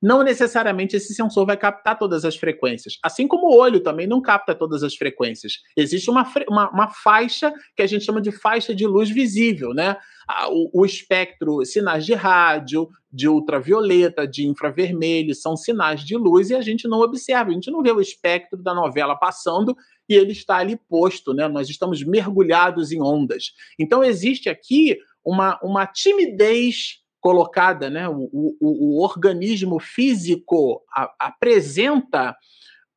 não necessariamente esse sensor vai captar todas as frequências. Assim como o olho também não capta todas as frequências. Existe uma, uma, uma faixa que a gente chama de faixa de luz visível, né? O, o espectro, sinais de rádio, de ultravioleta, de infravermelho, são sinais de luz e a gente não observa, a gente não vê o espectro da novela passando e ele está ali posto, né? Nós estamos mergulhados em ondas. Então existe aqui uma, uma timidez colocada, né? O, o, o organismo físico a, apresenta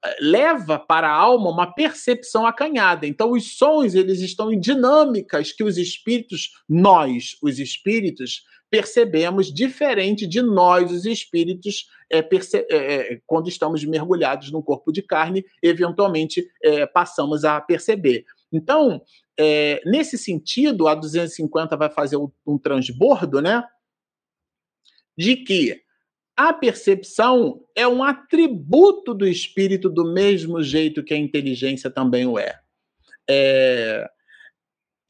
eh, leva para a alma uma percepção acanhada. Então os sons eles estão em dinâmicas que os espíritos, nós, os espíritos, percebemos diferente de nós, os espíritos, é, é, quando estamos mergulhados no corpo de carne, eventualmente é, passamos a perceber. Então, nesse sentido, a 250 vai fazer um transbordo, né? De que a percepção é um atributo do espírito do mesmo jeito que a inteligência também o é. é...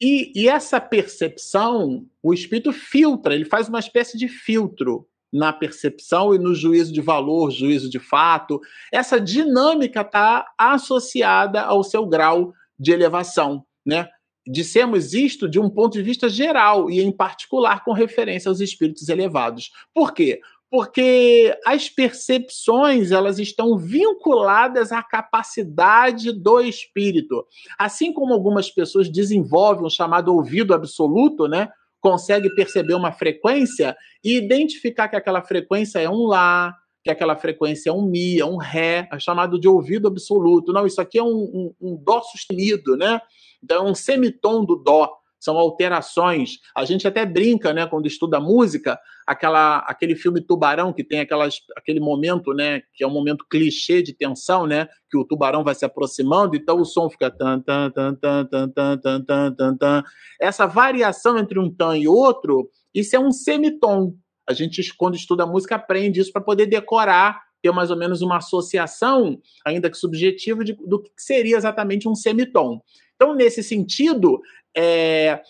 E, e, essa percepção, o espírito filtra, ele faz uma espécie de filtro na percepção e no juízo de valor, juízo de fato. Essa dinâmica está associada ao seu grau de elevação, né? Dissemos isto de um ponto de vista geral e, em particular, com referência aos espíritos elevados. Por quê? Porque as percepções elas estão vinculadas à capacidade do espírito. Assim como algumas pessoas desenvolvem o chamado ouvido absoluto, né? Consegue perceber uma frequência e identificar que aquela frequência é um lá, que aquela frequência é um mi, é um ré, é chamado de ouvido absoluto. Não, isso aqui é um, um, um dó sustenido, né? Então, é um semitom do dó. são alterações. A gente até brinca, né, quando estuda música, aquela, aquele filme Tubarão que tem aquelas, aquele momento, né, que é um momento clichê de tensão, né, que o tubarão vai se aproximando, então o som fica tan tan tan tan tan tan tan tan. tan. Essa variação entre um tan e outro, isso é um semitom. A gente quando estuda música aprende isso para poder decorar ter mais ou menos uma associação, ainda que subjetiva, de, do que seria exatamente um semitom. Então, nesse sentido, é,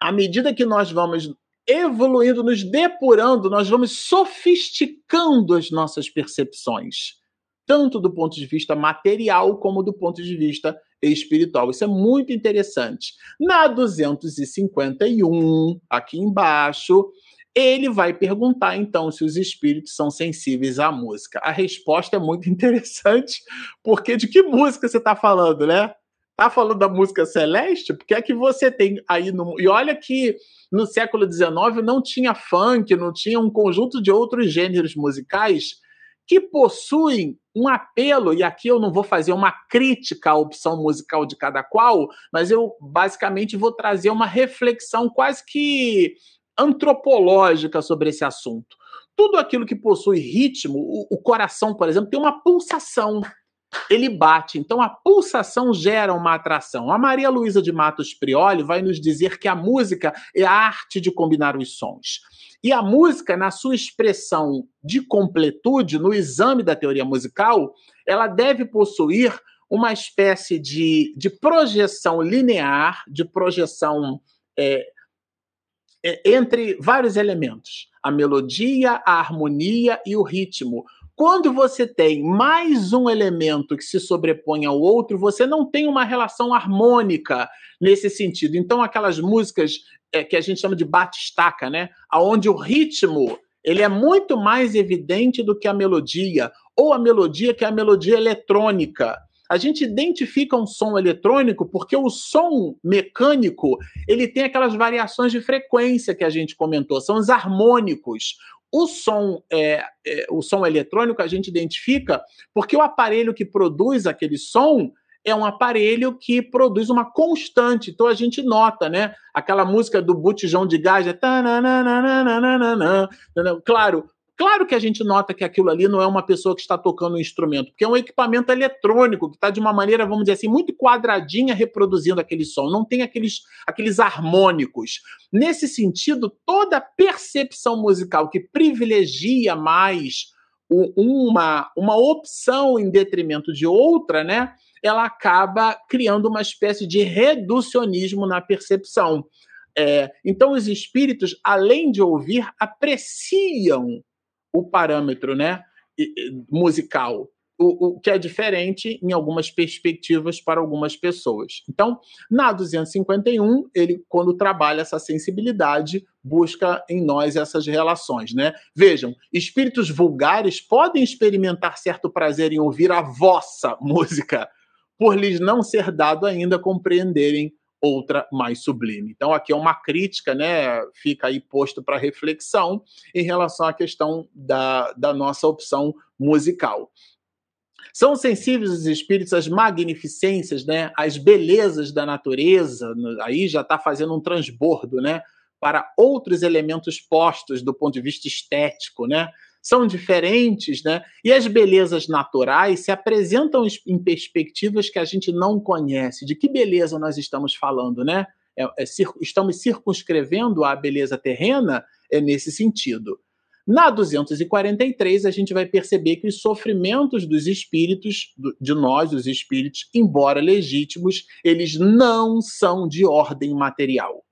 à medida que nós vamos evoluindo, nos depurando, nós vamos sofisticando as nossas percepções, tanto do ponto de vista material como do ponto de vista espiritual. Isso é muito interessante. Na 251, aqui embaixo, ele vai perguntar então se os espíritos são sensíveis à música. A resposta é muito interessante, porque de que música você está falando, né? Tá falando da música celeste? Porque é que você tem aí no. E olha que no século XIX não tinha funk, não tinha um conjunto de outros gêneros musicais que possuem um apelo, e aqui eu não vou fazer uma crítica à opção musical de cada qual, mas eu basicamente vou trazer uma reflexão quase que antropológica sobre esse assunto. Tudo aquilo que possui ritmo, o, o coração, por exemplo, tem uma pulsação ele bate. Então a pulsação gera uma atração. A Maria Luísa de Matos Prioli vai nos dizer que a música é a arte de combinar os sons. E a música, na sua expressão de completude, no exame da teoria musical, ela deve possuir uma espécie de, de projeção linear, de projeção é, entre vários elementos: a melodia, a harmonia e o ritmo. Quando você tem mais um elemento que se sobrepõe ao outro, você não tem uma relação harmônica nesse sentido. Então, aquelas músicas é, que a gente chama de bate-estaca, né? Onde o ritmo ele é muito mais evidente do que a melodia, ou a melodia que é a melodia eletrônica. A gente identifica um som eletrônico porque o som mecânico ele tem aquelas variações de frequência que a gente comentou, são os harmônicos. O som, é, é, o som eletrônico a gente identifica porque o aparelho que produz aquele som é um aparelho que produz uma constante. Então a gente nota, né? Aquela música do botijão de gás é. Claro, Claro que a gente nota que aquilo ali não é uma pessoa que está tocando um instrumento, porque é um equipamento eletrônico que está de uma maneira, vamos dizer assim, muito quadradinha reproduzindo aquele som. Não tem aqueles, aqueles harmônicos. Nesse sentido, toda percepção musical que privilegia mais uma, uma opção em detrimento de outra, né? Ela acaba criando uma espécie de reducionismo na percepção. É, então, os espíritos, além de ouvir, apreciam o parâmetro né, musical, o, o, que é diferente em algumas perspectivas para algumas pessoas. Então, na 251, ele, quando trabalha essa sensibilidade, busca em nós essas relações, né? Vejam, espíritos vulgares podem experimentar certo prazer em ouvir a vossa música, por lhes não ser dado ainda compreenderem outra mais sublime. Então, aqui é uma crítica, né? Fica aí posto para reflexão em relação à questão da, da nossa opção musical. São sensíveis os espíritos às magnificências, né? Às belezas da natureza. Aí já está fazendo um transbordo, né? Para outros elementos postos do ponto de vista estético, né? São diferentes, né? E as belezas naturais se apresentam em perspectivas que a gente não conhece. De que beleza nós estamos falando, né? É, é, estamos circunscrevendo a beleza terrena é nesse sentido. Na 243, a gente vai perceber que os sofrimentos dos espíritos, de nós, os espíritos, embora legítimos, eles não são de ordem material.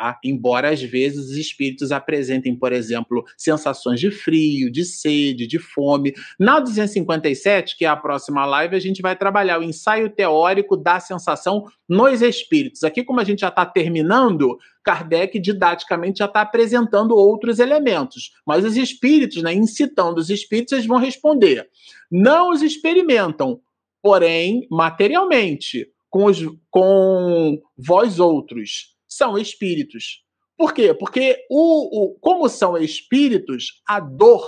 Tá? Embora às vezes os espíritos apresentem, por exemplo, sensações de frio, de sede, de fome. Na 257, que é a próxima live, a gente vai trabalhar o ensaio teórico da sensação nos espíritos. Aqui, como a gente já está terminando, Kardec didaticamente já está apresentando outros elementos. Mas os espíritos, né, incitando os espíritos, eles vão responder. Não os experimentam, porém, materialmente, com, os, com vós outros são espíritos. Por quê? Porque o, o, como são espíritos, a dor,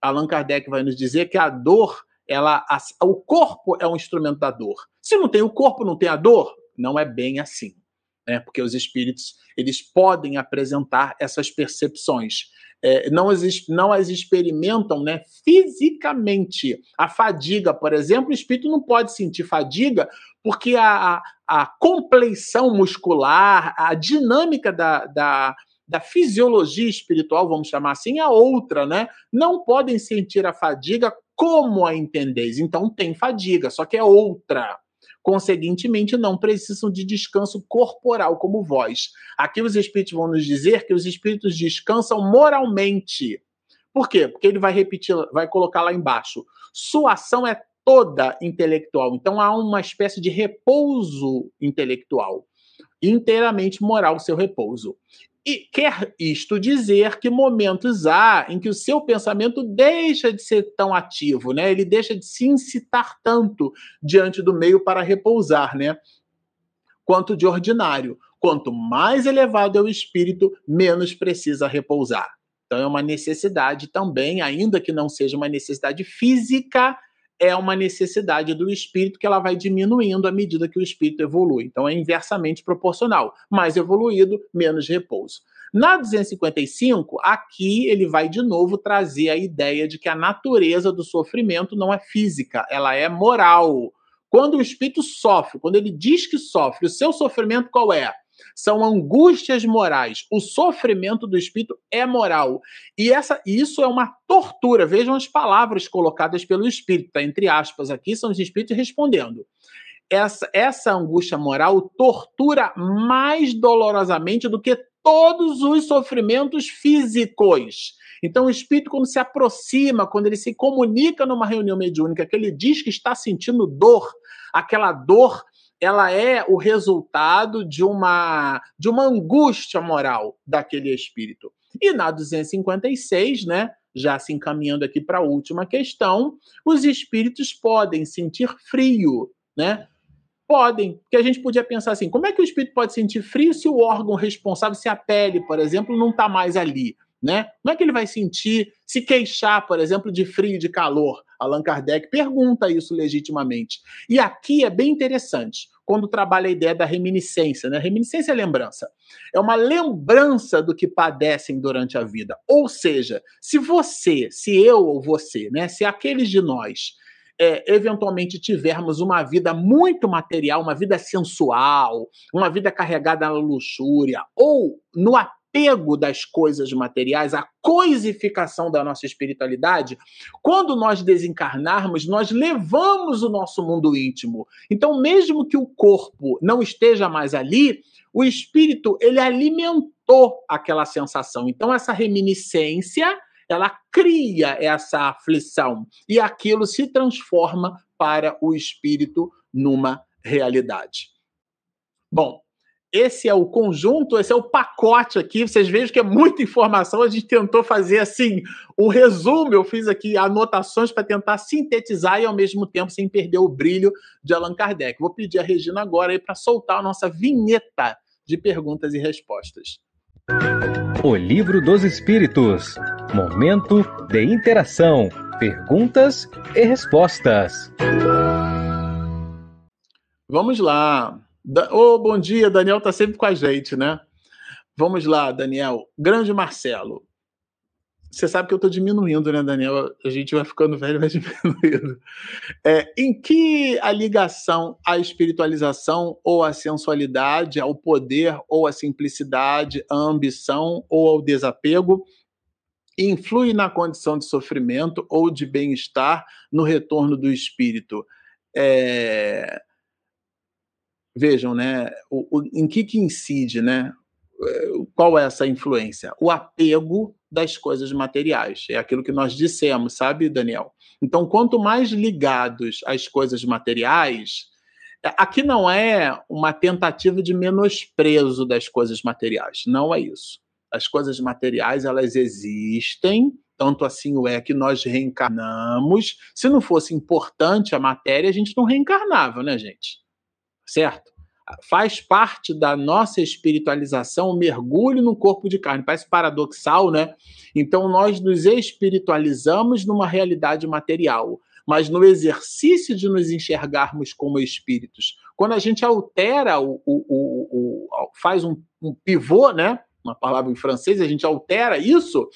Allan Kardec vai nos dizer que a dor, ela, a, o corpo é um instrumento da dor. Se não tem o corpo, não tem a dor? Não é bem assim. né? Porque os espíritos eles podem apresentar essas percepções. É, não, as, não as experimentam né, fisicamente. A fadiga, por exemplo, o espírito não pode sentir fadiga porque a, a, a compleição muscular, a dinâmica da, da, da fisiologia espiritual, vamos chamar assim, é outra, né? Não podem sentir a fadiga como a entendeis. Então tem fadiga, só que é outra. Conseguintemente, não precisam de descanso corporal como vós. Aqui os espíritos vão nos dizer que os espíritos descansam moralmente. Por quê? Porque ele vai repetir, vai colocar lá embaixo. Sua ação é toda intelectual. Então há uma espécie de repouso intelectual. Inteiramente moral seu repouso. E quer isto dizer que momentos há em que o seu pensamento deixa de ser tão ativo, né? Ele deixa de se incitar tanto diante do meio para repousar, né? Quanto de ordinário. Quanto mais elevado é o espírito, menos precisa repousar. Então é uma necessidade também, ainda que não seja uma necessidade física, é uma necessidade do espírito que ela vai diminuindo à medida que o espírito evolui. Então é inversamente proporcional. Mais evoluído, menos repouso. Na 255, aqui ele vai de novo trazer a ideia de que a natureza do sofrimento não é física, ela é moral. Quando o espírito sofre, quando ele diz que sofre, o seu sofrimento qual é? São angústias morais. O sofrimento do espírito é moral. E essa, isso é uma tortura. Vejam as palavras colocadas pelo espírito, tá? entre aspas, aqui são os espíritos respondendo. Essa, essa angústia moral tortura mais dolorosamente do que todos os sofrimentos físicos. Então, o espírito, quando se aproxima, quando ele se comunica numa reunião mediúnica, que ele diz que está sentindo dor, aquela dor ela é o resultado de uma de uma angústia moral daquele espírito. E na 256, né, já se encaminhando aqui para a última questão, os espíritos podem sentir frio, né? Podem, porque a gente podia pensar assim: como é que o espírito pode sentir frio se o órgão responsável, se a pele, por exemplo, não está mais ali? Né? Como é que ele vai sentir, se queixar, por exemplo, de frio de calor? Allan Kardec pergunta isso legitimamente. E aqui é bem interessante, quando trabalha a ideia da reminiscência. Né? Reminiscência é lembrança. É uma lembrança do que padecem durante a vida. Ou seja, se você, se eu ou você, né, se aqueles de nós é, eventualmente tivermos uma vida muito material, uma vida sensual, uma vida carregada na luxúria, ou no das coisas materiais, a coisificação da nossa espiritualidade, quando nós desencarnarmos, nós levamos o nosso mundo íntimo. Então, mesmo que o corpo não esteja mais ali, o espírito ele alimentou aquela sensação. Então, essa reminiscência ela cria essa aflição e aquilo se transforma para o espírito numa realidade. Bom, esse é o conjunto, esse é o pacote aqui. Vocês vejam que é muita informação. A gente tentou fazer assim um resumo. Eu fiz aqui anotações para tentar sintetizar e ao mesmo tempo sem perder o brilho de Allan Kardec. Vou pedir a Regina agora para soltar a nossa vinheta de perguntas e respostas. O Livro dos Espíritos. Momento de interação, perguntas e respostas. Vamos lá. Ô, oh, bom dia, Daniel tá sempre com a gente, né? Vamos lá, Daniel. Grande Marcelo. Você sabe que eu estou diminuindo, né, Daniel? A gente vai ficando velho, vai diminuindo. É, em que a ligação à espiritualização ou à sensualidade, ao poder ou à simplicidade, à ambição ou ao desapego influi na condição de sofrimento ou de bem-estar no retorno do espírito? É, vejam, né, o, o, em que que incide, né? Qual é essa influência? O apego das coisas materiais. É aquilo que nós dissemos, sabe, Daniel? Então, quanto mais ligados às coisas materiais, é, aqui não é uma tentativa de menosprezo das coisas materiais, não é isso. As coisas materiais, elas existem, tanto assim o é que nós reencarnamos. Se não fosse importante a matéria, a gente não reencarnava, né, gente? Certo? Faz parte da nossa espiritualização o mergulho no corpo de carne. Parece paradoxal, né? Então nós nos espiritualizamos numa realidade material. mas no exercício de nos enxergarmos como espíritos. Quando a gente altera, o, o, o, o faz um, um pivô, né? uma palavra em francês, a gente altera isso,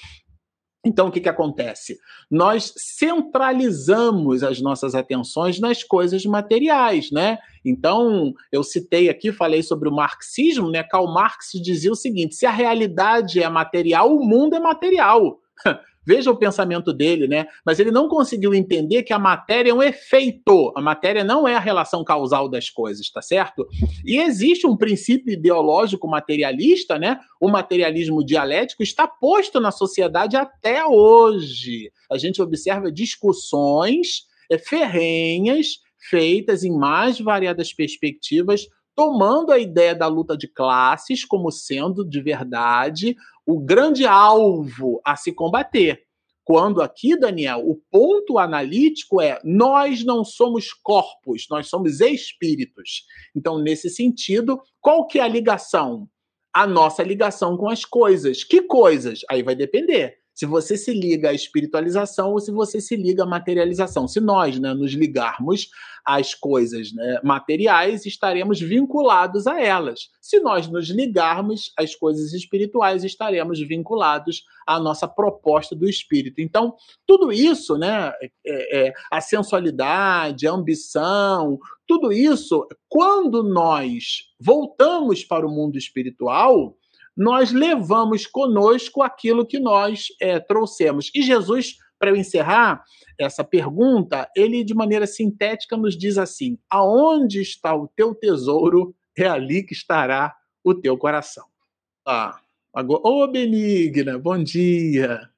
então, o que, que acontece? Nós centralizamos as nossas atenções nas coisas materiais, né? Então, eu citei aqui, falei sobre o marxismo, né? Karl Marx dizia o seguinte: se a realidade é material, o mundo é material. Veja o pensamento dele, né? Mas ele não conseguiu entender que a matéria é um efeito. A matéria não é a relação causal das coisas, tá certo? E existe um princípio ideológico materialista, né? O materialismo dialético está posto na sociedade até hoje. A gente observa discussões é, ferrenhas feitas em mais variadas perspectivas tomando a ideia da luta de classes como sendo de verdade o grande alvo a se combater. Quando aqui, Daniel, o ponto analítico é nós não somos corpos, nós somos espíritos. Então, nesse sentido, qual que é a ligação? A nossa ligação com as coisas. Que coisas? Aí vai depender se você se liga à espiritualização ou se você se liga à materialização. Se nós né, nos ligarmos às coisas né, materiais, estaremos vinculados a elas. Se nós nos ligarmos às coisas espirituais, estaremos vinculados à nossa proposta do espírito. Então, tudo isso, né, é, é, a sensualidade, a ambição, tudo isso, quando nós voltamos para o mundo espiritual, nós levamos conosco aquilo que nós é, trouxemos. E Jesus, para eu encerrar essa pergunta, ele de maneira sintética nos diz assim: aonde está o teu tesouro, é ali que estará o teu coração. Ah, agora, ô Benigna, bom dia.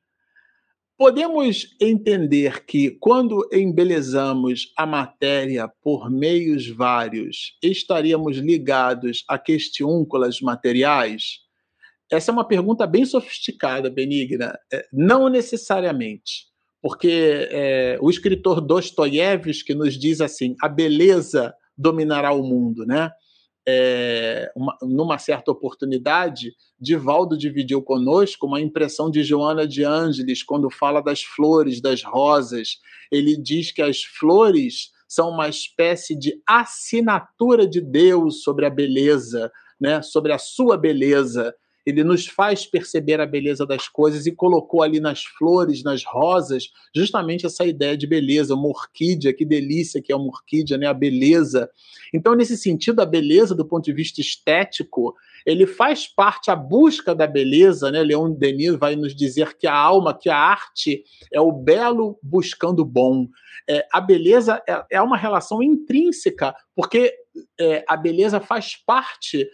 Podemos entender que, quando embelezamos a matéria por meios vários, estaríamos ligados a questiúnculas materiais? Essa é uma pergunta bem sofisticada, Benigna. É, não necessariamente, porque é, o escritor Dostoiévski nos diz assim: a beleza dominará o mundo, né? É, uma, numa certa oportunidade, Divaldo dividiu conosco uma impressão de Joana de Ângeles quando fala das flores, das rosas. Ele diz que as flores são uma espécie de assinatura de Deus sobre a beleza, né? sobre a sua beleza ele nos faz perceber a beleza das coisas e colocou ali nas flores, nas rosas, justamente essa ideia de beleza, uma orquídea, que delícia que é uma orquídea, né? A beleza. Então, nesse sentido, a beleza do ponto de vista estético, ele faz parte a busca da beleza, né? Leon Denis vai nos dizer que a alma, que a arte é o belo buscando o bom. É, a beleza é, é, uma relação intrínseca, porque é, a beleza faz parte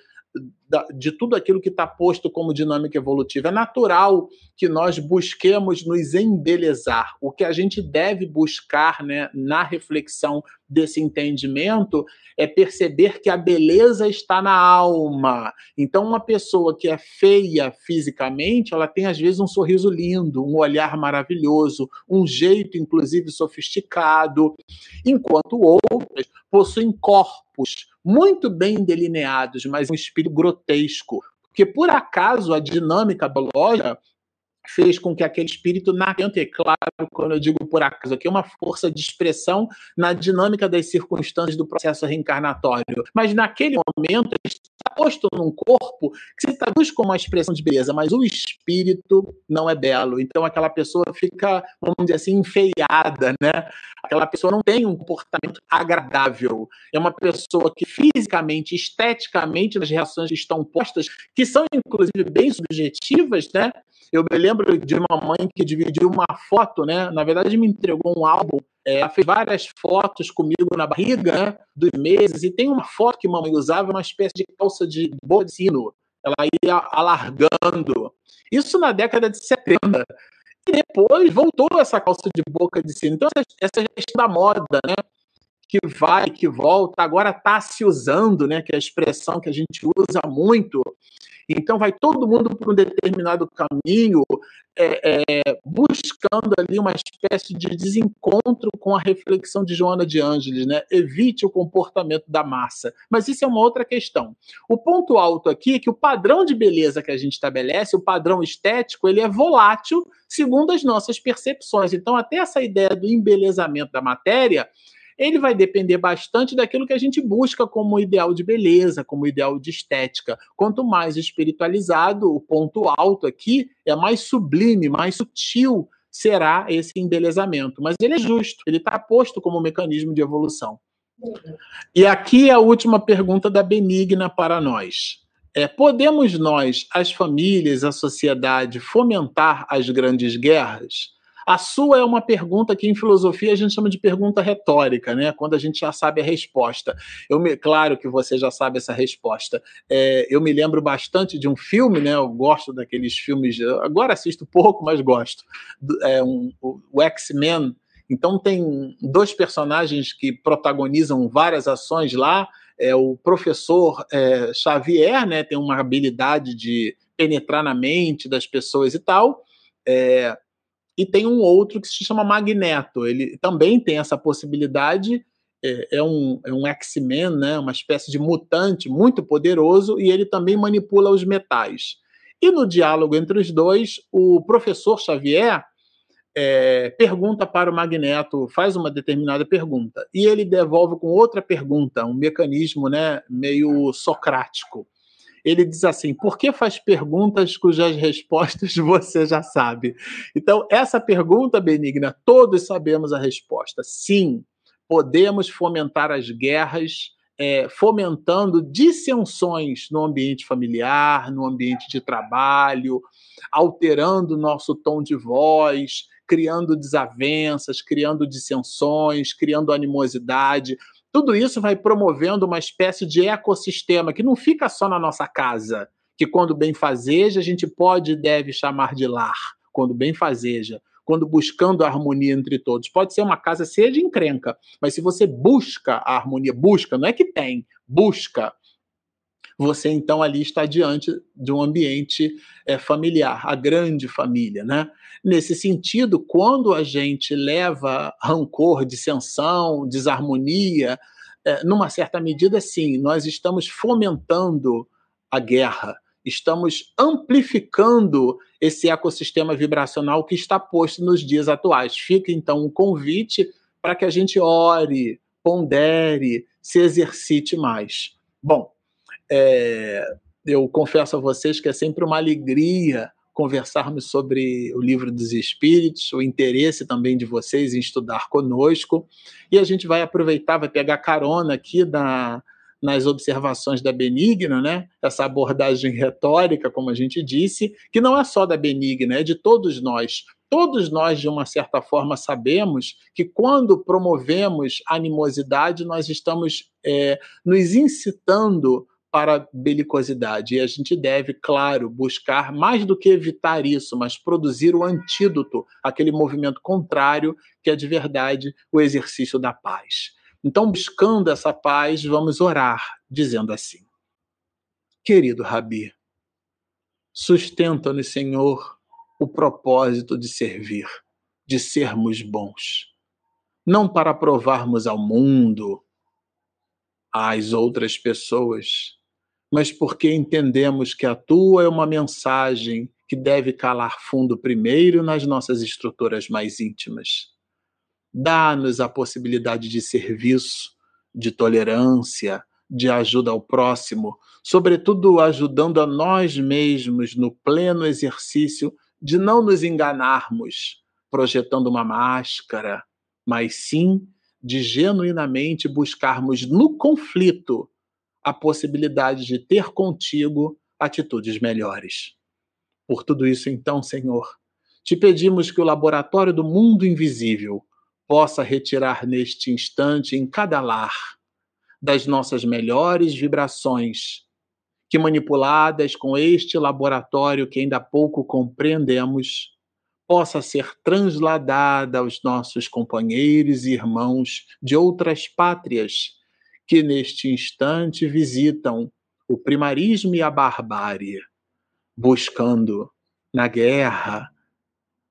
de tudo aquilo que está posto como dinâmica evolutiva. É natural que nós busquemos nos embelezar. O que a gente deve buscar né, na reflexão desse entendimento é perceber que a beleza está na alma. Então, uma pessoa que é feia fisicamente, ela tem às vezes um sorriso lindo, um olhar maravilhoso, um jeito, inclusive, sofisticado, enquanto outras possuem corpos muito bem delineados, mas um espírito grotesco. Porque, por acaso, a dinâmica biológica fez com que aquele espírito nascente, é claro, quando eu digo por acaso, aqui é uma força de expressão na dinâmica das circunstâncias do processo reencarnatório. Mas naquele momento posto num corpo que se traduz como uma expressão de beleza, mas o espírito não é belo. Então aquela pessoa fica, vamos dizer assim, enfeiada, né? Aquela pessoa não tem um comportamento agradável. É uma pessoa que fisicamente, esteticamente, nas reações que estão postas, que são inclusive bem subjetivas, né? Eu me lembro de uma mãe que dividiu uma foto, né? Na verdade, me entregou um álbum. É, ela fez várias fotos comigo na barriga né, dos meses, e tem uma foto que mamãe usava, uma espécie de calça de sino. Ela ia alargando. Isso na década de 70. E depois voltou essa calça de boca de sino. Então, essa, essa questão da moda, né? que vai, que volta, agora está se usando, né, que é a expressão que a gente usa muito. Então vai todo mundo por um determinado caminho, é, é, buscando ali uma espécie de desencontro com a reflexão de Joana de Ângeles, né? Evite o comportamento da massa. Mas isso é uma outra questão. O ponto alto aqui é que o padrão de beleza que a gente estabelece, o padrão estético, ele é volátil segundo as nossas percepções. Então, até essa ideia do embelezamento da matéria ele vai depender bastante daquilo que a gente busca como ideal de beleza, como ideal de estética. Quanto mais espiritualizado, o ponto alto aqui é mais sublime, mais sutil será esse embelezamento. Mas ele é justo, ele está posto como mecanismo de evolução. E aqui é a última pergunta da Benigna para nós. É, podemos nós, as famílias, a sociedade, fomentar as grandes guerras? A sua é uma pergunta que em filosofia a gente chama de pergunta retórica, né? Quando a gente já sabe a resposta. Eu me, claro que você já sabe essa resposta. É, eu me lembro bastante de um filme, né? Eu gosto daqueles filmes. Agora assisto pouco, mas gosto. É, um, o X-Men. Então tem dois personagens que protagonizam várias ações lá. É o professor é, Xavier, né? Tem uma habilidade de penetrar na mente das pessoas e tal. É, e tem um outro que se chama Magneto. Ele também tem essa possibilidade. É, é um, é um X-Men, né? uma espécie de mutante muito poderoso, e ele também manipula os metais. E no diálogo entre os dois, o professor Xavier é, pergunta para o Magneto, faz uma determinada pergunta, e ele devolve com outra pergunta, um mecanismo né, meio socrático ele diz assim: por que faz perguntas cujas respostas você já sabe? Então, essa pergunta, Benigna, todos sabemos a resposta. Sim, podemos fomentar as guerras. É, fomentando dissensões no ambiente familiar, no ambiente de trabalho, alterando nosso tom de voz, criando desavenças, criando dissensões, criando animosidade. Tudo isso vai promovendo uma espécie de ecossistema que não fica só na nossa casa, que quando bem fazeja a gente pode e deve chamar de lar, quando bem fazeja, quando buscando a harmonia entre todos. Pode ser uma casa cheia de encrenca, mas se você busca a harmonia, busca, não é que tem, busca, você então ali está diante de um ambiente é, familiar, a grande família, né? Nesse sentido, quando a gente leva rancor, dissensão, desarmonia, é, numa certa medida, sim, nós estamos fomentando a guerra, estamos amplificando esse ecossistema vibracional que está posto nos dias atuais. Fica então um convite para que a gente ore, pondere, se exercite mais. Bom, é, eu confesso a vocês que é sempre uma alegria conversarmos sobre o livro dos Espíritos, o interesse também de vocês em estudar conosco. E a gente vai aproveitar, vai pegar carona aqui na, nas observações da Benigna, né? essa abordagem retórica, como a gente disse, que não é só da Benigna, é de todos nós. Todos nós, de uma certa forma, sabemos que quando promovemos animosidade, nós estamos é, nos incitando para a belicosidade. E a gente deve, claro, buscar mais do que evitar isso, mas produzir o antídoto, aquele movimento contrário, que é de verdade o exercício da paz. Então, buscando essa paz, vamos orar, dizendo assim: Querido Rabi, sustenta-nos, Senhor, o propósito de servir, de sermos bons, não para provarmos ao mundo, às outras pessoas, mas porque entendemos que a tua é uma mensagem que deve calar fundo primeiro nas nossas estruturas mais íntimas. Dá-nos a possibilidade de serviço, de tolerância, de ajuda ao próximo, sobretudo ajudando a nós mesmos no pleno exercício de não nos enganarmos projetando uma máscara, mas sim de genuinamente buscarmos no conflito a possibilidade de ter contigo atitudes melhores. Por tudo isso, então, Senhor, te pedimos que o laboratório do mundo invisível possa retirar neste instante, em cada lar, das nossas melhores vibrações, que manipuladas com este laboratório que ainda pouco compreendemos, possa ser transladada aos nossos companheiros e irmãos de outras pátrias que neste instante visitam o primarismo e a barbárie, buscando na guerra,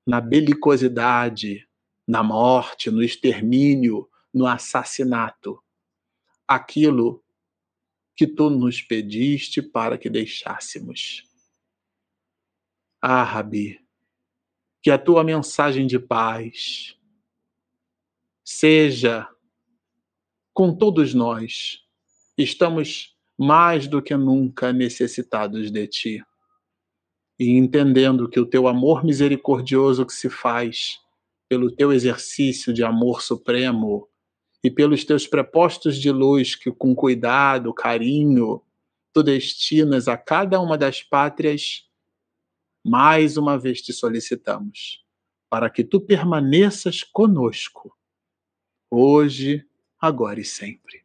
na belicosidade, na morte, no extermínio, no assassinato, aquilo que tu nos pediste para que deixássemos. Ah, Rabi, que a tua mensagem de paz seja com todos nós. Estamos mais do que nunca necessitados de ti. E entendendo que o teu amor misericordioso que se faz pelo teu exercício de amor supremo e pelos teus prepostos de luz que com cuidado, carinho, tu destinas a cada uma das pátrias, mais uma vez te solicitamos, para que tu permaneças conosco, hoje, agora e sempre.